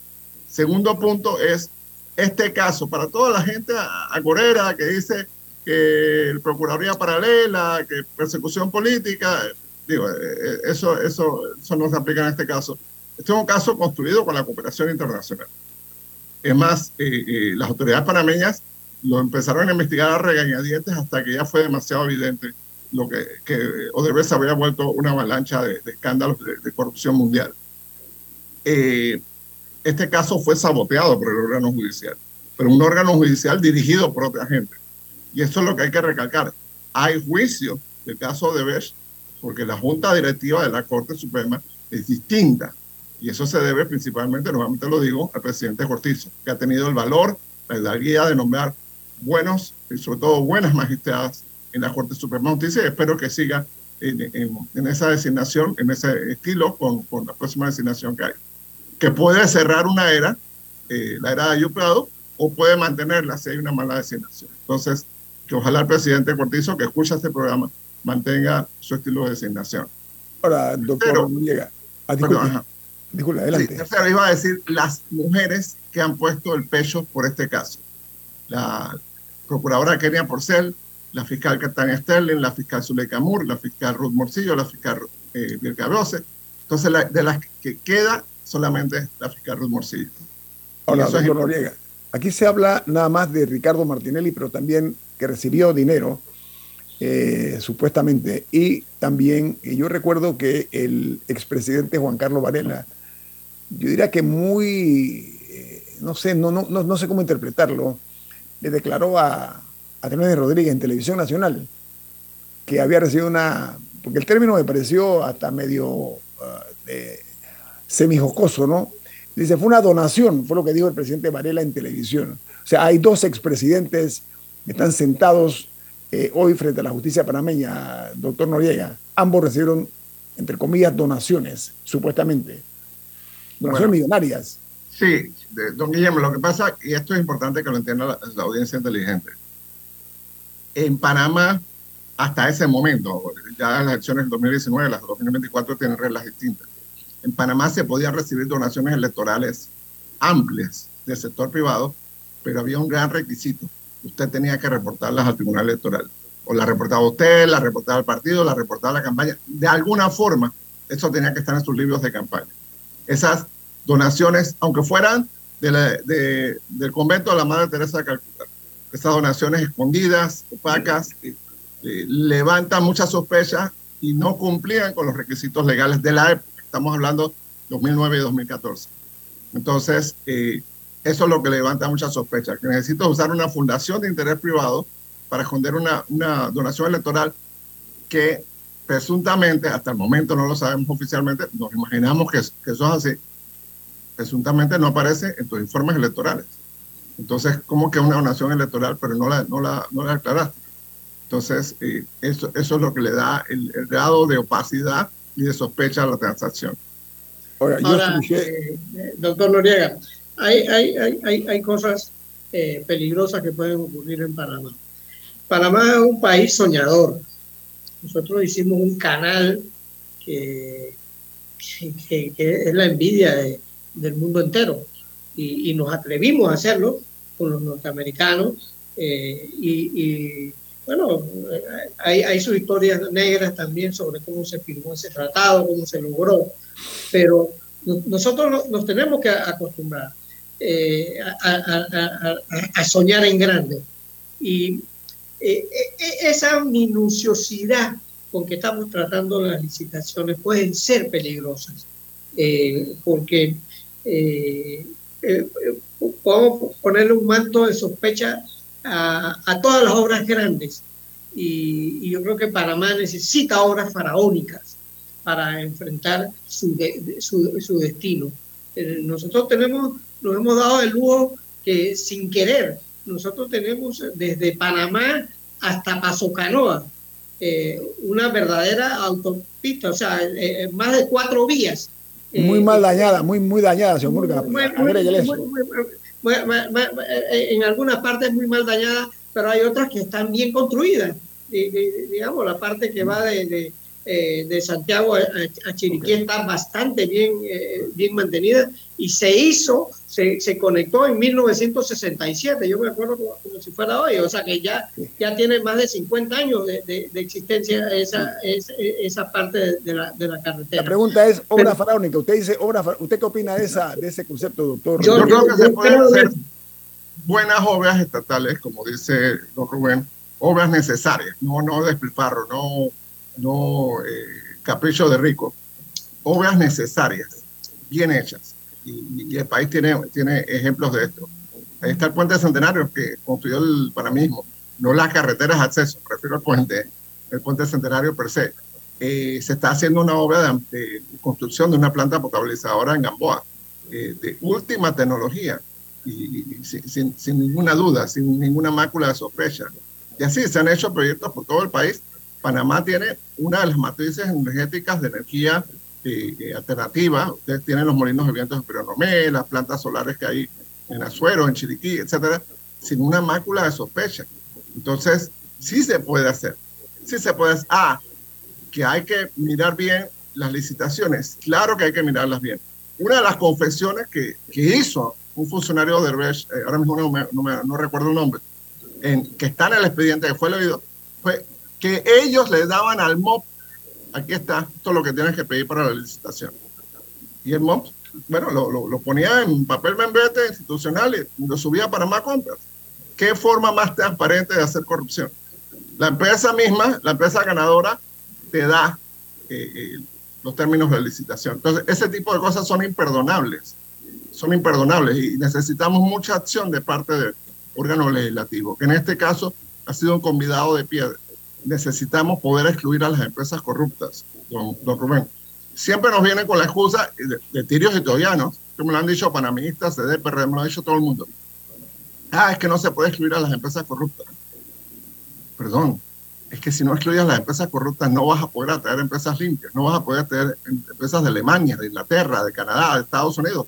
Segundo punto es este caso, para toda la gente agorera que dice que el Procuraduría Paralela, que persecución política, Digo, eh, eh, eso, eso, eso no se aplica en este caso. Este es un caso construido con la cooperación internacional. Es más, eh, las autoridades panameñas lo empezaron a investigar a regañadientes hasta que ya fue demasiado evidente lo que, que Odebrecht había vuelto una avalancha de, escándalos de, corrupción mundial. Este caso fue saboteado por el órgano judicial, pero un órgano judicial dirigido por otra gente. Y eso es lo que hay que recalcar. Hay juicio del caso Odebrecht porque la Junta Directiva de la Corte Suprema es distinta. Y eso se debe principalmente, nuevamente lo digo, al presidente Cortizo, que ha tenido el valor, la guía de nombrar buenos y sobre todo buenas magistradas en la Corte Suprema de Justicia y espero que siga en, esa designación, en ese estilo con, la próxima designación que hay. Que puede cerrar una era, eh, la era de Ayuprado, o puede mantenerla si hay una mala designación. Entonces, que ojalá el presidente Cortizo, que escucha este programa, mantenga su estilo de designación. Ahora, doctor Noriega, ah, disculpe, adelante. Sí, iba a decir las mujeres que han puesto el pecho por este caso. La procuradora Kenia Porcel, la fiscal Catania Sterling, la fiscal Zuleika Moore, la fiscal Ruth Morcillo, la fiscal eh, Virka Entonces, de las que queda, solamente la fiscal Ruth Morcillo. Ahora, doctor Noriega, aquí se habla nada más de Ricardo Martinelli, pero también que recibió dinero eh, supuestamente. Y también yo recuerdo que el expresidente Juan Carlos Varela, yo diría que muy, eh, no sé, no, no, no, sé cómo interpretarlo, le declaró a, a Rodríguez en Televisión Nacional que había recibido una porque el término me pareció hasta medio uh, semijocoso, ¿no? Dice, fue una donación, fue lo que dijo el presidente Varela en televisión. O sea, hay dos expresidentes que están sentados eh, hoy frente a la justicia panameña, doctor Noriega. Ambos recibieron, entre comillas, donaciones, supuestamente. Donaciones millonarias. Sí, don Guillermo, lo que pasa, y esto es importante que lo entienda la, audiencia inteligente. En Panamá, hasta ese momento, ya las elecciones del 2019, las 2024 tienen reglas distintas. En Panamá se podían recibir donaciones electorales amplias del sector privado, pero había un gran requisito. Usted tenía que reportarlas al Tribunal Electoral. O la reportaba usted, la reportaba el partido, la reportaba la campaña. De alguna forma, eso tenía que estar en sus libros de campaña. Esas donaciones, aunque fueran del convento de la Madre Teresa de Calcuta. Esas donaciones escondidas, opacas, eh, eh, levantan muchas sospechas y no cumplían con los requisitos legales de la época. Estamos hablando 2009 y 2014. Entonces, eh, eso es lo que levanta muchas sospechas, que necesito usar una fundación de interés privado para esconder una, una donación electoral que presuntamente, hasta el momento no lo sabemos oficialmente, nos imaginamos que, que eso es así, presuntamente no aparece en tus informes electorales. Entonces, ¿cómo que una donación electoral, pero no la, no la, no la aclaraste? Entonces, eh, eso, eso es lo que le da el, grado de opacidad y de sospecha a la transacción. Ahora, eh, doctor Noriega, hay, hay, hay, hay cosas eh, peligrosas que pueden ocurrir en Panamá. Panamá es un país soñador. Nosotros hicimos un canal que, que es la envidia de, del mundo entero. Y, nos atrevimos a hacerlo con los norteamericanos. Eh, y, bueno, hay, sus historias negras también sobre cómo se firmó ese tratado, cómo se logró. Pero nosotros nos tenemos que acostumbrar eh, a, soñar en grande. Y eh, esa minuciosidad con que estamos tratando las licitaciones pueden ser peligrosas, porque eh, eh, podemos ponerle un manto de sospecha a, todas las obras grandes. Y, yo creo que Panamá necesita obras faraónicas para enfrentar su, su, destino. Eh, nosotros tenemos, nos hemos dado el lujo que sin querer, nosotros tenemos desde Panamá hasta Paso Canoa eh, una verdadera autopista, o sea, más de cuatro vías muy mal dañada, muy, muy dañada, señor Murga. En algunas partes muy mal dañada, pero hay otras que están bien construidas. digamos, la parte que va de, eh, de Santiago a, Chiriquí está bastante bien, eh, bien mantenida y se hizo, se, se, conectó en 1967, yo me acuerdo como, si fuera hoy, o sea que ya, ya tiene más de 50 años de, de, existencia esa, esa, parte de la, de la, carretera. La pregunta es obra faraónica, usted dice obra ¿usted qué opina de, esa, de ese concepto, doctor? Yo, creo que se pueden hacer buenas obras estatales, como dice don Rubén, obras necesarias, no, no despilfarro, no no eh, capricho de rico, obras necesarias, bien hechas. Y, el país tiene, tiene ejemplos de esto. Ahí está el puente centenario que construyó el panamismo, no las carreteras de acceso, prefiero el puente, el puente centenario per se. Eh, se está haciendo una obra de, construcción de una planta potabilizadora en Gamboa, eh, de última tecnología, y, sin, sin, ninguna duda, sin ninguna mácula de sospecha. Y así se han hecho proyectos por todo el país Panamá tiene una de las matrices energéticas de energía eh, eh, alternativa. Ustedes tienen los molinos de vientos de Peronomé, las plantas solares que hay en Azuero, en Chiriquí, etcétera, sin una mácula de sospecha. Entonces, sí se puede hacer. Sí se puede hacer. Ah, que hay que mirar bien las licitaciones. Claro que hay que mirarlas bien. Una de las confesiones que, que hizo un funcionario de Resh, eh, ahora mismo no, no, recuerdo el nombre, en, que está en el expediente que fue leído, fue que ellos le daban al MOP, aquí está, esto es lo que tienes que pedir para la licitación. Y el MOP, bueno, lo, ponía en papel membrete institucional y lo subía para más compras. ¿Qué forma más transparente de hacer corrupción? La empresa misma, la empresa ganadora, te da eh, eh, los términos de licitación. Entonces, ese tipo de cosas son imperdonables. Son imperdonables y necesitamos mucha acción de parte del órgano legislativo, que en este caso ha sido un convidado de piedra necesitamos poder excluir a las empresas corruptas, don, Rubén. Siempre nos viene con la excusa de, tirios y toyanos, que me lo han dicho panaministas, CDPR, me lo ha dicho todo el mundo. Ah, es que no se puede excluir a las empresas corruptas. Perdón, es que si no excluyes las empresas corruptas no vas a poder atraer empresas limpias, no vas a poder tener empresas de Alemania, de Inglaterra, de Canadá, de Estados Unidos,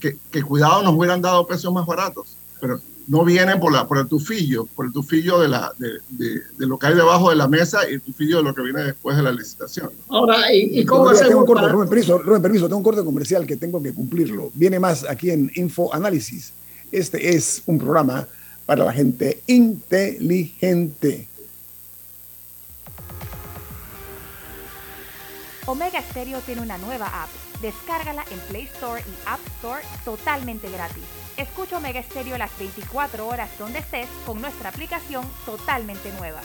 que, que cuidado nos hubieran dado precios más baratos, pero no vienen por, la, por el tufillo, por el tufillo de, la, de, de, lo que hay debajo de la mesa y el tufillo de lo que viene después de la licitación. Ahora, ¿y, cómo hacemos? Tengo un corte, Rubén, permiso, Rubén, permiso, tengo un corte comercial que tengo que cumplirlo. Viene más aquí en Info Análisis. Este es un programa para la gente inteligente. Omega Stereo tiene una nueva app. Descárgala en Play Store y App Store totalmente gratis. Escucha Omega Stereo las 24 horas donde estés con nuestra aplicación totalmente nueva.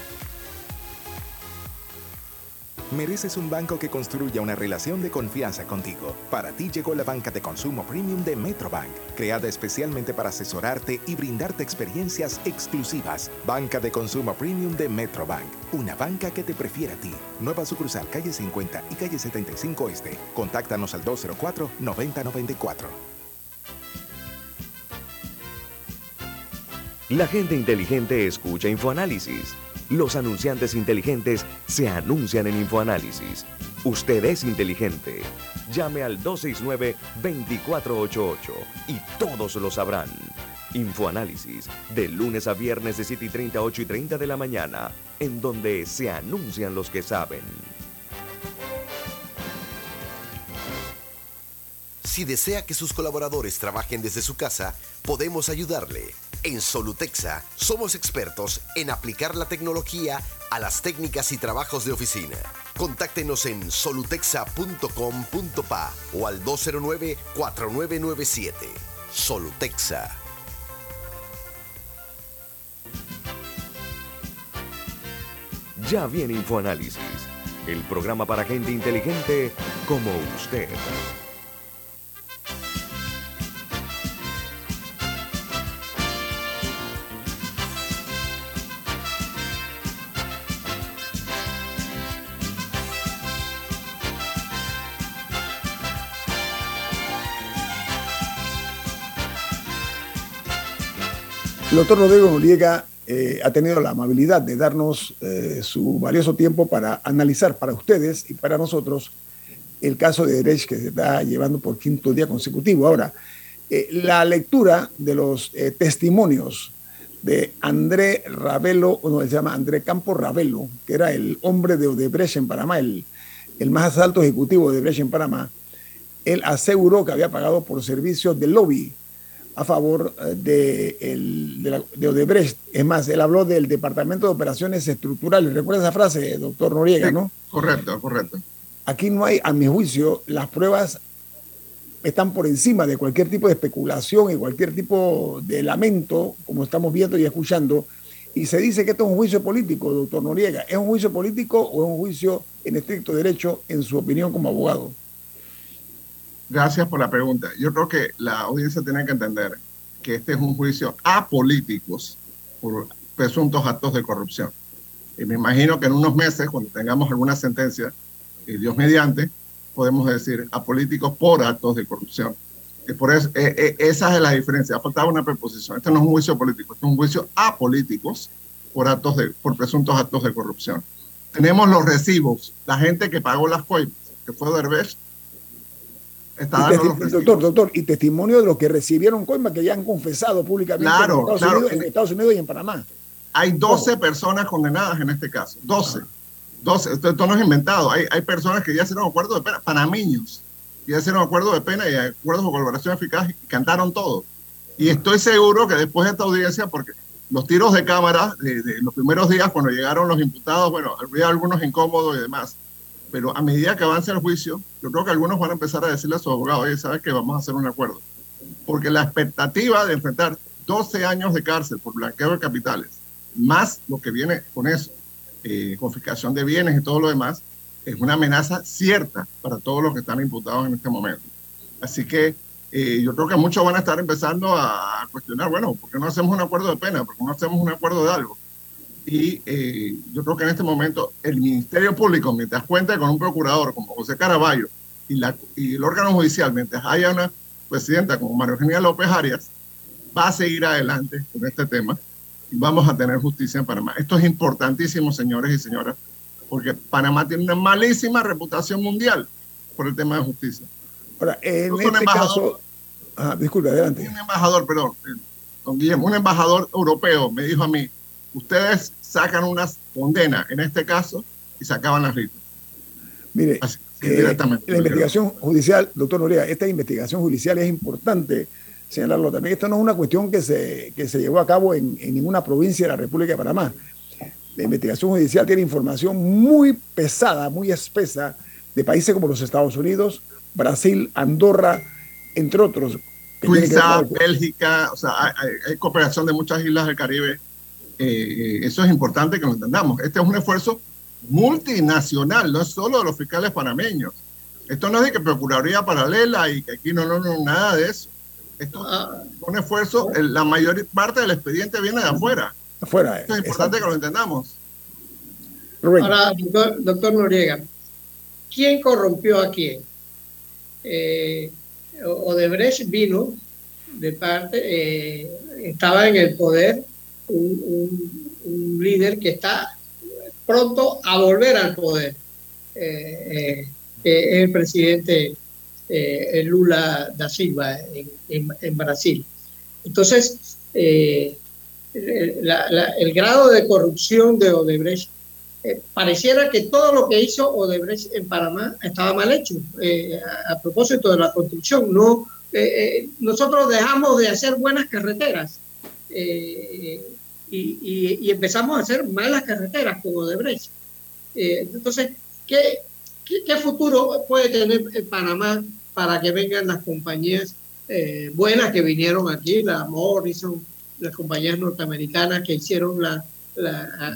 Mereces un banco que construya una relación de confianza contigo. Para ti llegó la banca de consumo premium de Metrobank, creada especialmente para asesorarte y brindarte experiencias exclusivas. Banca de consumo premium de Metrobank, una banca que te prefiere a ti. Nueva sucursal calle 50 y calle 75 Este. Contáctanos al 204-9094. La gente inteligente escucha InfoAnálisis. Los anunciantes inteligentes se anuncian en InfoAnálisis. Usted es inteligente. Llame al 269-2488 y todos lo sabrán. Infoanálisis, de lunes a viernes de 7 y 30, 8 y 30 de la mañana, en donde se anuncian los que saben. Si desea que sus colaboradores trabajen desde su casa, podemos ayudarle. En Solutexa somos expertos en aplicar la tecnología a las técnicas y trabajos de oficina. Contáctenos en solutexa.com.pa o al 209-4997. Solutexa. Ya viene InfoAnálisis, el programa para gente inteligente como usted. Doctor Rodrigo Noriega eh, ha tenido la amabilidad de darnos eh, su valioso tiempo para analizar para ustedes y para nosotros el caso de Derech que se está llevando por quinto día consecutivo. Ahora, eh, la lectura de los testimonios de André Ravelo, no, se llama André Campo Ravelo, que era el hombre de Odebrecht en Panamá, el, el más alto ejecutivo de Odebrecht en Panamá, él aseguró que había pagado por servicios de lobby a favor eh, de, el, de, la, de, Odebrecht. Es más, él habló del Departamento de Operaciones Estructurales. ¿Recuerda esa frase, doctor Noriega, no? Correcto, correcto. Aquí no hay, a mi juicio, las pruebas están por encima de cualquier tipo de especulación y cualquier tipo de lamento, como estamos viendo y escuchando. Y se dice que esto es un juicio político, doctor Noriega. ¿Es un juicio político o es un juicio en estricto derecho, en su opinión como abogado? Gracias por la pregunta. Yo creo que la audiencia tiene que entender que este es un juicio a políticos por presuntos actos de corrupción. Y me imagino que en unos meses, cuando tengamos alguna sentencia, y Dios mediante, podemos decir a políticos por actos de corrupción. Y por eso, eh, eh, esa es la diferencia. Ha faltado una preposición. Este no es un juicio político, este es un juicio a políticos por, actos de, por presuntos actos de corrupción. Tenemos los recibos, la gente que pagó las coimas, que fue Derbez, doctor, doctor, y testimonio de los que recibieron coimas que ya han confesado públicamente claro, en, Estados claro. Unidos, en, Estados Unidos, y en Panamá. Hay 12 oh. personas condenadas en este caso. 12. Ah. 12. Esto, esto, no es inventado. Hay, hay personas que ya hicieron acuerdo de pena, panameños, que ya hicieron acuerdo de pena y acuerdos de colaboración eficaz y cantaron todo. Y estoy seguro que después de esta audiencia, porque los tiros de cámara de, de los primeros días, cuando llegaron los imputados, bueno, había algunos incómodos y demás pero a medida que avance el juicio, yo creo que algunos van a empezar a decirle a su abogado, oye, ¿sabes que Vamos a hacer un acuerdo. Porque la expectativa de enfrentar 12 años de cárcel por blanqueo de capitales, más lo que viene con eso, eh, confiscación de bienes y todo lo demás, es una amenaza cierta para todos los que están imputados en este momento. Así que eh, yo creo que muchos van a estar empezando a cuestionar, bueno, ¿por qué no hacemos un acuerdo de pena? ¿Por qué no hacemos un acuerdo de algo? Y eh, yo creo que en este momento el Ministerio Público, mientras cuente con un procurador como José Caraballo y, la, y el órgano judicial, mientras haya una presidenta como María Eugenia López Arias, va a seguir adelante con este tema y vamos a tener justicia en Panamá. Esto es importantísimo, señores y señoras, porque Panamá tiene una malísima reputación mundial por el tema de justicia. Ahora, en este caso... Ah, disculpe, adelante. Un embajador, perdón, eh, don Guillermo, un embajador europeo me dijo a mí, ustedes sacan una condena en este caso y sacaban las listas. Mire, eh, la investigación judicial, doctor Noriega, esta investigación judicial es importante señalarlo también. Esto no es una cuestión que se, que se llevó a cabo en, en ninguna provincia de la República de Panamá. La investigación judicial tiene información muy pesada, muy espesa de países como los Estados Unidos, Brasil, Andorra, entre otros. Suiza, Bélgica, o sea, hay, cooperación de muchas islas del Caribe. Eh, eh, eso es importante que lo entendamos. Este es un esfuerzo multinacional, no es solo de los fiscales panameños. Esto no es de que Procuraduría Paralela y que aquí no, no, no, nada de eso. Esto ah. es un esfuerzo, la mayor parte del expediente viene de afuera. Afuera. Esto es importante que lo entendamos. Ahora, doctor, Noriega, ¿quién corrompió a quién? Eh, Odebrecht vino de parte, eh, estaba en el poder un, líder que está pronto a volver al poder, eh, eh, es el presidente Lula da Silva en, Brasil. Entonces, el grado de corrupción de Odebrecht eh, pareciera que todo lo que hizo Odebrecht en Panamá estaba mal hecho. Eh, a, propósito de la construcción, no, eh, nosotros dejamos de hacer buenas carreteras y, empezamos a hacer malas carreteras con Odebrecht. entonces, ¿qué, ¿qué, futuro puede tener Panamá para que vengan las compañías buenas que vinieron aquí, la Morrison, las compañías norteamericanas que hicieron la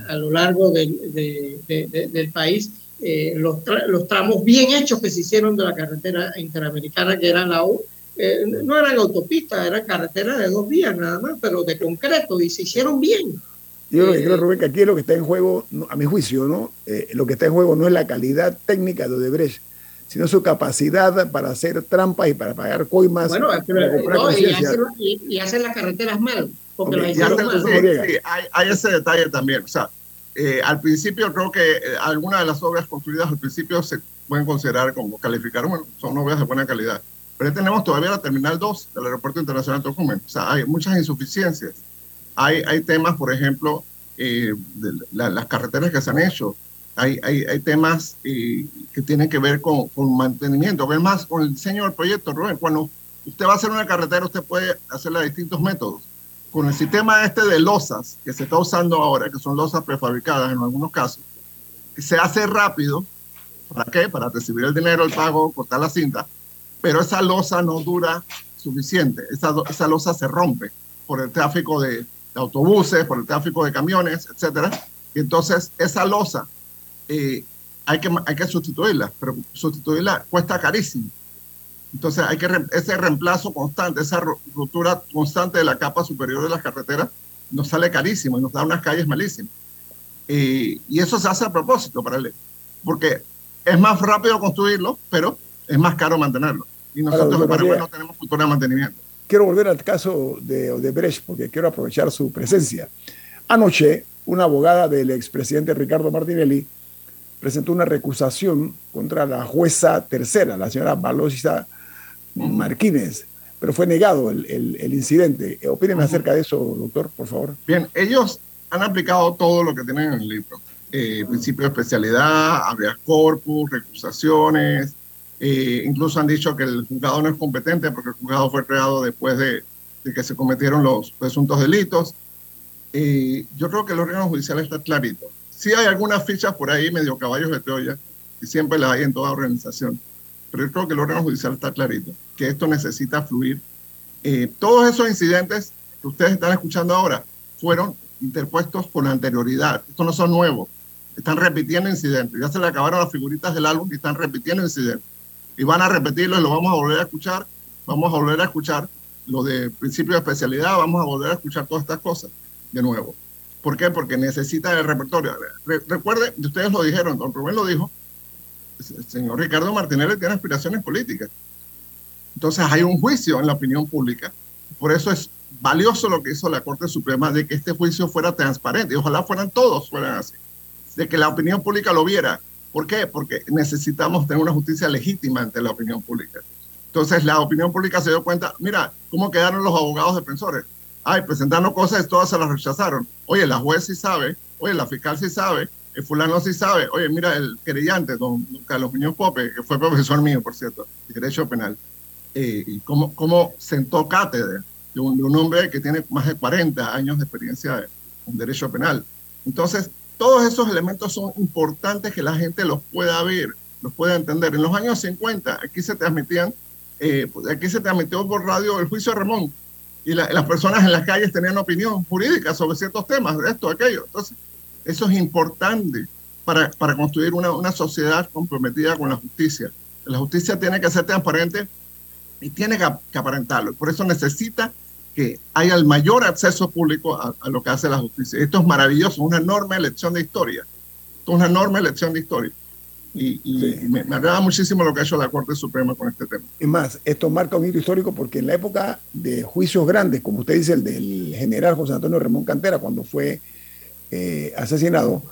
a, lo largo del país eh, los, los, tramos bien hechos que se hicieron de la carretera interamericana, que eran la U, eh, no eran autopistas, eran carreteras de dos vías nada más, pero de concreto y se hicieron bien. Yo creo, Rubén, que aquí lo que está en juego, a mi juicio, ¿no? Eh, lo que está en juego no es la calidad técnica de Odebrecht, sino su capacidad para hacer trampas y para pagar coimas. Bueno, y, hacer, las carreteras mal hay, ese detalle también. O sea, eh, al principio creo que eh, algunas de las obras construidas al principio se pueden considerar como calificar, bueno, son obras de buena calidad. Pero tenemos todavía la Terminal 2 del Aeropuerto Internacional de Tocumen. O sea, hay muchas insuficiencias. Hay, hay temas, por ejemplo, eh, de las carreteras que se han hecho. Hay, hay, hay temas que tienen que ver con, con mantenimiento, ver más con el diseño del proyecto, Rubén. Cuando usted va a hacer una carretera, usted puede hacerla de distintos métodos con el sistema este de losas que se está usando ahora, que son losas prefabricadas en algunos casos, se hace rápido. ¿Para qué? Para recibir el dinero, el pago, cortar la cinta. Pero esa losa no dura suficiente. Esa, esa losa se rompe por el tráfico de, autobuses, por el tráfico de camiones, etc. Y entonces esa losa eh, hay, que, hay que sustituirla, pero sustituirla cuesta carísimo. Entonces hay que ese reemplazo constante, esa ruptura constante de la capa superior de las carreteras nos sale carísimo y nos da unas calles malísimas. y eso se hace a propósito, para él, porque es más rápido construirlo, pero es más caro mantenerlo. Y nosotros en Paraguay no tenemos cultura de mantenimiento. Quiero volver al caso de Odebrecht porque quiero aprovechar su presencia. Anoche, una abogada del expresidente Ricardo Martinelli presentó una recusación contra la jueza tercera, la señora Valosita Marquínez, pero fue negado el, el, incidente. Opíneme acerca de eso, doctor, por favor. Bien, ellos han aplicado todo lo que tienen en el libro. Eh, principio de especialidad, habeas corpus, recusaciones, eh, incluso han dicho que el juzgado no es competente porque el juzgado fue creado después de, que se cometieron los presuntos delitos. Eh, yo creo que el órgano judicial está clarito. Sí hay algunas fichas por ahí, medio caballos de Troya, y siempre las hay en toda organización pero yo creo que el órgano judicial está clarito, que esto necesita fluir. Eh, todos esos incidentes que ustedes están escuchando ahora fueron interpuestos con anterioridad. Estos no son nuevos. Están repitiendo incidentes. Ya se le acabaron las figuritas del álbum y están repitiendo incidentes. Y van a repetirlo y lo vamos a volver a escuchar. Vamos a volver a escuchar lo de principio de especialidad. Vamos a volver a escuchar todas estas cosas de nuevo. ¿Por qué? Porque necesitan el repertorio. recuerde, ustedes lo dijeron, don Rubén lo dijo, el señor Ricardo Martinelli tiene aspiraciones políticas. Entonces hay un juicio en la opinión pública. Por eso es valioso lo que hizo la Corte Suprema de que este juicio fuera transparente. Y ojalá fueran todos, fueran así. De que la opinión pública lo viera. ¿Por qué? Porque necesitamos tener una justicia legítima ante la opinión pública. Entonces la opinión pública se dio cuenta, mira, ¿cómo quedaron los abogados defensores? Ay, presentando cosas y todas se las rechazaron. Oye, la juez sí sabe, oye, la fiscal sí sabe, el fulano sí sabe. Oye, mira, el querellante, don Carlos Muñoz Pope, que fue profesor mío, por cierto, de Derecho Penal, eh, y cómo, cómo sentó cátedra de un, hombre que tiene más de 40 años de experiencia en Derecho Penal. Entonces, todos esos elementos son importantes que la gente los pueda ver, los pueda entender. En los años 50, aquí se transmitían, eh, pues, aquí se transmitió por radio el juicio de Ramón, y las personas en las calles tenían opinión jurídica sobre ciertos temas, esto, aquello. Entonces, eso es importante para, para construir una, una, sociedad comprometida con la justicia. La justicia tiene que ser transparente y tiene que, aparentarlo. Por eso necesita que haya el mayor acceso público a, lo que hace la justicia. Esto es maravilloso, una enorme lección de historia. Esto es una enorme lección de historia. Y, me, me, agrada muchísimo lo que ha hecho la Corte Suprema con este tema. Es más, esto marca un hito histórico porque en la época de juicios grandes, como usted dice, el del general José Antonio Ramón Cantera, cuando fue eh, asesinado,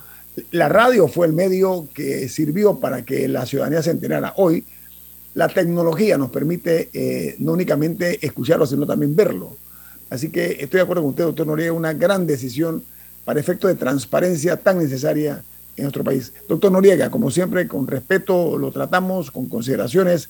la radio fue el medio que sirvió para que la ciudadanía se enterara. Hoy, la tecnología nos permite eh, no únicamente escucharlo, sino también verlo. Así que estoy de acuerdo con usted, doctor Noriega, una gran decisión para efectos de transparencia tan necesaria en nuestro país. Doctor Noriega, como siempre, con respeto lo tratamos, con consideraciones,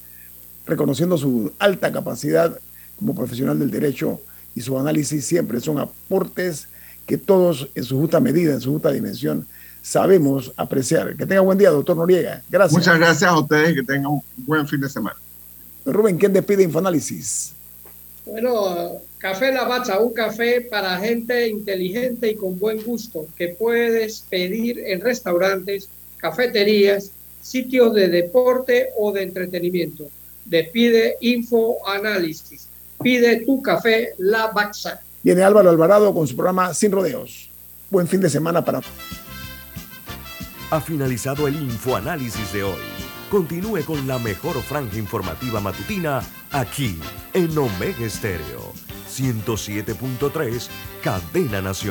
reconociendo su alta capacidad como profesional del derecho y su análisis siempre son aportes que todos en su justa medida, en su justa dimensión, sabemos apreciar. Que tenga buen día, doctor Noriega. Gracias. Muchas gracias a ustedes y que tengan un buen fin de semana. Rubén, ¿quién despide Infoanálisis? Bueno, Café Lavazza, un café para gente inteligente y con buen gusto que puedes pedir en restaurantes, cafeterías, sitios de deporte o de entretenimiento. Despide Info Análisis. Pide tu café Lavazza. Viene Álvaro Alvarado con su programa Sin Rodeos. Buen fin de semana para. Ha finalizado el Infoanálisis de hoy. Continúe con la mejor franja informativa matutina aquí en Omega Estéreo 107.3, Cadena Nacional.